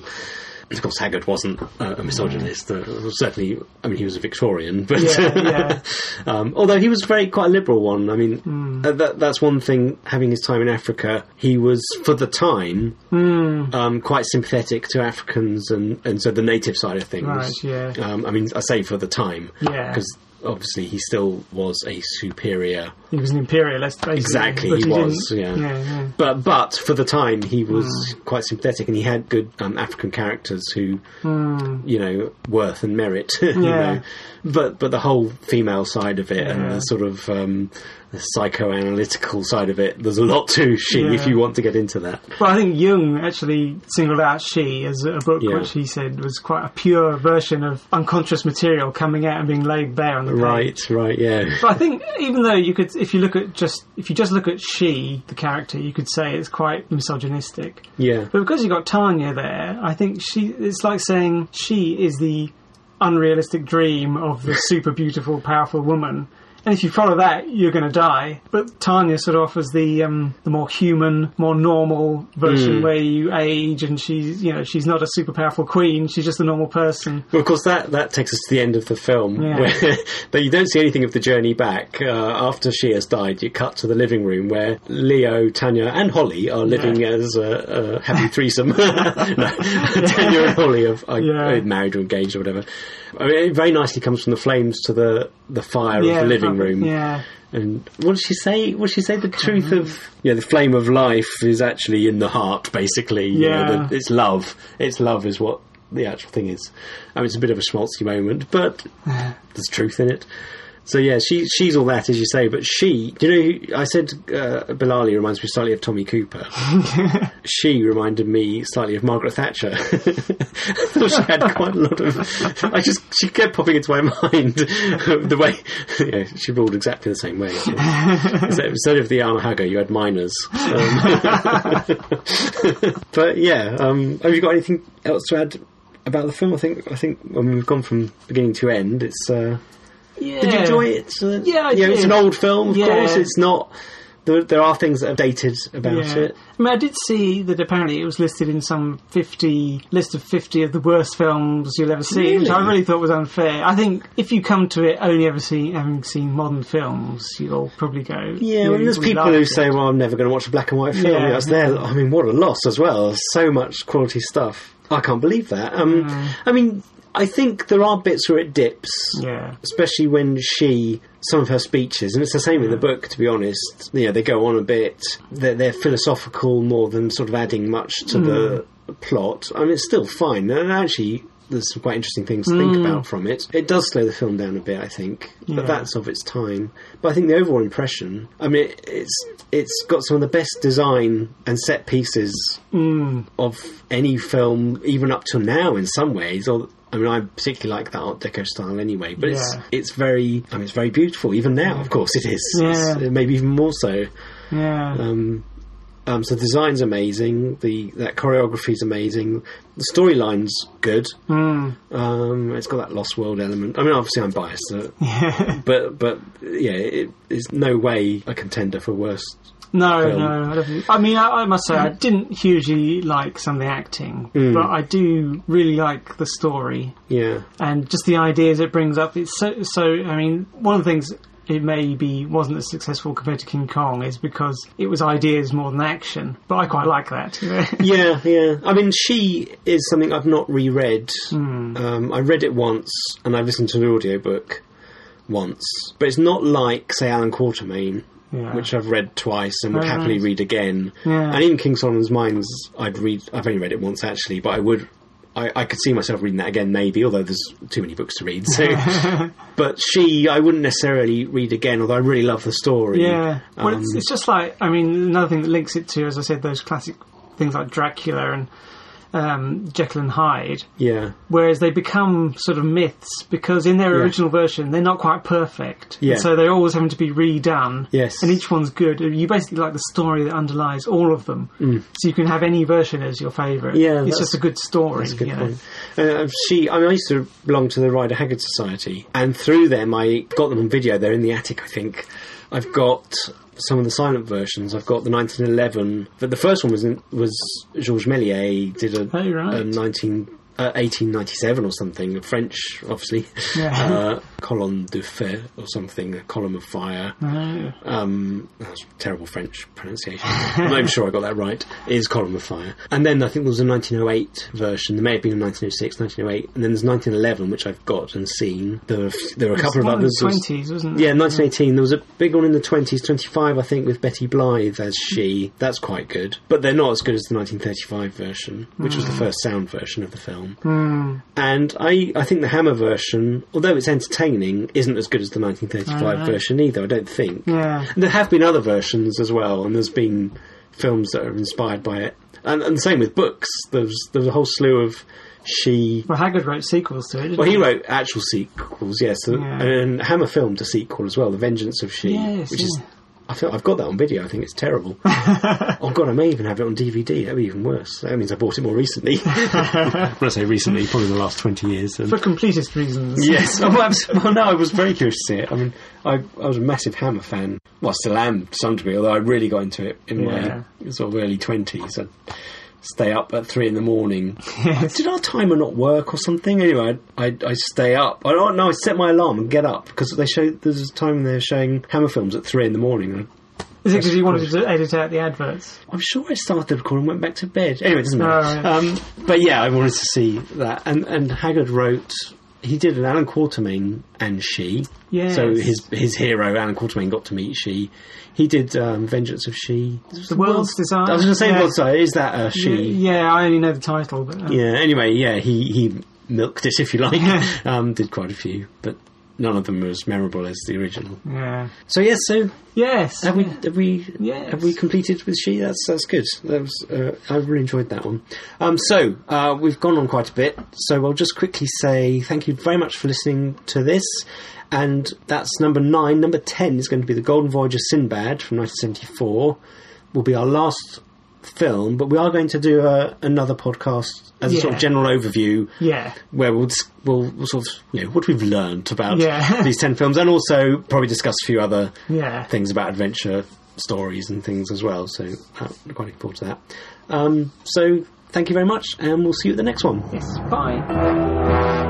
Of course, Haggard wasn't uh, a misogynist. Uh, certainly, I mean, he was a Victorian, [laughs] but Yeah, yeah. [laughs] um, although he was very quite a liberal one. I mean, Hmm. uh, that, that's one thing. Having his time in Africa, he was for the time Hmm. um, quite sympathetic to Africans and, and so the native side of things. Right, yeah. Um, I mean, I say for the time, Yeah. because obviously he still was a superior. He was an imperialist, basically. Exactly, but he was, yeah. yeah, yeah. But but for the time, he was Hmm. quite sympathetic, and he had good um, African characters who, Hmm. you know, worth and merit. [laughs] you Yeah. know. But but the whole female side of it and the sort of um, the psychoanalytical side of it, there's a lot to she if you want to get into that. Well, I think Jung actually singled out She as a book Yeah. which he said was quite a pure version of unconscious material coming out and being laid bare on the page. Right, right, yeah. But I think even though you could, if you look at just if you just look at She, the character, you could say it's quite misogynistic. Yeah. But because you've got Tanya there, I think she it's like saying she is the unrealistic dream of the [laughs] super beautiful, powerful woman. And if you follow that, you're going to die. But Tanya sort of offers the um, the more human, more normal version where you age, and she's you know she's not a super powerful queen. She's just a normal person. Well, of course, that, that takes us to the end of the film, Yeah. where [laughs] but you don't see anything of the journey back. Uh, after she has died, you cut to the living room where Leo, Tanya, and Holly are living as a, a happy [laughs] threesome. [laughs] no, Tanya and Holly are, are Yeah. married or engaged or whatever. I mean, it very nicely comes from the flames to the, the fire yeah, of the living room. Yeah, And what does she say? What does she say? The truth of yeah, the flame of life is actually in the heart, basically. You know, Yeah. the, it's love. It's love is what the actual thing is. I mean, it's a bit of a schmaltzy moment, but [sighs] there's truth in it. So yeah, she she's all that as you say, but she, you know, I said uh, Billali reminds me slightly of Tommy Cooper. [laughs] she reminded me slightly of Margaret Thatcher. I thought [laughs] she had quite a lot of. I just she kept popping into my mind [laughs] the way yeah, she ruled exactly the same way. So instead of the Amahagger, you had miners. Um, but yeah, um, have you got anything else to add about the film? I think I think when we've gone from beginning to end, it's. Uh, yeah. did you enjoy it? Uh, Yeah, I you know, it's an old film, of Yeah. course. It's not. There, there are things that are dated about Yeah. it. I mean, I did see that apparently it was listed in some 50 list of 50 of the worst films you'll ever see, which I Really? really thought was unfair. I think if you come to it only ever seeing having seen modern films, you'll probably go. Yeah, well, there's really people who it." say, "Well, I'm never going to watch a black and white film." Yeah. That's there. I mean, what a loss as well. So much quality stuff. I can't believe that. Um, I mean, I think there are bits where it dips. Yeah. especially when she some of her speeches and it's the same in the mm. book to be honest you know they go on a bit they're, they're philosophical more than sort of adding much to the mm. plot i mean it's still fine and actually there's some quite interesting things to think mm. about from it it does slow the film down a bit i think Yeah. but that's of its time but i think the overall impression i mean it, it's it's got some of the best design and set pieces of any film, even up till now, in some ways. Or I mean, I particularly like that Art Deco style anyway. But it's Yeah. it's very, I mean, it's very beautiful. Even now, of course, it is. It's- Yeah. maybe even more so. Yeah. Um, um, so the design's amazing. The that choreography's amazing. The storyline's good. Hmm. Um, it's got that Lost World element. I mean, obviously, I'm biased, uh, [laughs] but but yeah, it is no way a contender for worst. No, film. no. I, don't think, I mean, I, I must say, I didn't hugely like some of the acting, Hmm. but I do really like the story Yeah, and just the ideas it brings up. It's so, so. I mean, one of the things it maybe wasn't as successful compared to King Kong is because it was ideas more than action. But I quite like that. [laughs] yeah, yeah. I mean, she is something I've not reread. Hmm. Um, I read it once, and I listened to the audiobook once, but it's not like, say, Allan Quatermain. Yeah. Which I've read twice and would Oh, happily nice. read again. Yeah. And even King Solomon's Mines, I'd read. I've only read it once actually, but I would I, I could see myself reading that again, maybe, although there's too many books to read. So, [laughs] but she, I wouldn't necessarily read again, although I really love the story. Yeah. Well, Um, it's, it's just like I mean, another thing that links it to, as I said, those classic things like Dracula and um, Jekyll and Hyde. yeah, Whereas they become sort of myths because in their Yeah. original version they're not quite perfect. Yeah. So they're always having to be redone. Yes. And each one's good. You basically like the story that underlies all of them. So you can have any version as your favourite. Mm. Yeah, It's just a good story. That's a good you know. point. Uh, she, I, mean, I used to belong to the Rider Haggard Society, and through them, I got them on video. They're in the attic, I think. I've got some of the silent versions. I've got the 1911, but the first one was in, was Georges Méliès did a, Oh, right. a 19. Uh, 1897 or something, French, obviously. Yeah. [laughs] Uh, colonne de feu or something, a column of fire. Oh. Um, that's terrible French pronunciation. I'm sure I got that right. It is Column of Fire. And then I think there was a 1908 version. There may have been a 1906, 1908, and then there's 1911, which I've got and seen. There were, there were a couple of others. the There 20s, wasn't it? yeah, 1918. There was a big one in the 20s, 25, I think, with Betty Blythe as she. That's quite good. But they're not as good as the 1935 version, which was the first sound version of the film. Hmm. And I, I think the Hammer version, although it's entertaining, isn't as good as the 1935 Alright. version either, I don't think. Yeah. And there have been other versions as well, and there's been films that are inspired by it. And, and the same with books. There's there's a whole slew of she. Well, Haggard wrote sequels to it. Didn't Well, he wrote actual sequels, yes, Yeah. and Hammer filmed a sequel as well, The Vengeance of She, Yes, which is. Yeah. I feel I've got that on video. I think it's terrible. [laughs] oh god, I may even have it on DVD. That'd be even worse. That means I bought it more recently. [laughs] when I say recently, probably in the last twenty years. And For completist reasons. Yes. [laughs] Well, abs- well, no, I was very curious to see it. I mean, I, I was a massive Hammer fan. Well, I still am to some degree, although I really got into it in Yeah. my sort of early 20s. I'd stay up at three in the morning. [laughs] Did our timer not work or something? Anyway, I'd, I'd, I'd stay up. I don't know, I'd set my alarm and get up because they show, there's a time when they're showing Hammer films at three in the morning. Is it because you wanted to edit out the adverts? I'm sure I started the recording and went back to bed. Anyway, it doesn't matter. Oh, right. um, but yeah, I wanted to see that. And, and Haggard wrote, he did an Allan Quatermain and She. Yeah. So his his hero, Allan Quatermain, got to meet She. He did um, Vengeance of She. The World's Desire? I was going to say Yeah. World's Desire. Is that a She? Yeah, I only know the title, but uh, Yeah, anyway, yeah, he, he milked it, if you like. Yeah. [laughs] um, did quite a few, but none of them are as memorable as the original. yeah. So, yes, so Yes. have we have we Yes. have we completed with she? That's that's good. That was uh, I really enjoyed that one. Um, so uh, we've gone on quite a bit. So I'll just quickly say thank you very much for listening to this. And that's number nine. Number ten is going to be the Golden Voyage of Sinbad from 1974. Will be our last film, but we are going to do a, another podcast as a sort of general overview Yeah. where we'll, we'll, we'll sort of you know what we've learned about Yeah. [laughs] these ten films, and also probably discuss a few other Yeah. things about adventure stories and things as well. So uh, I'm quite looking forward to that. Um, so thank you very much, and we'll see you at the next one. Yes. Bye.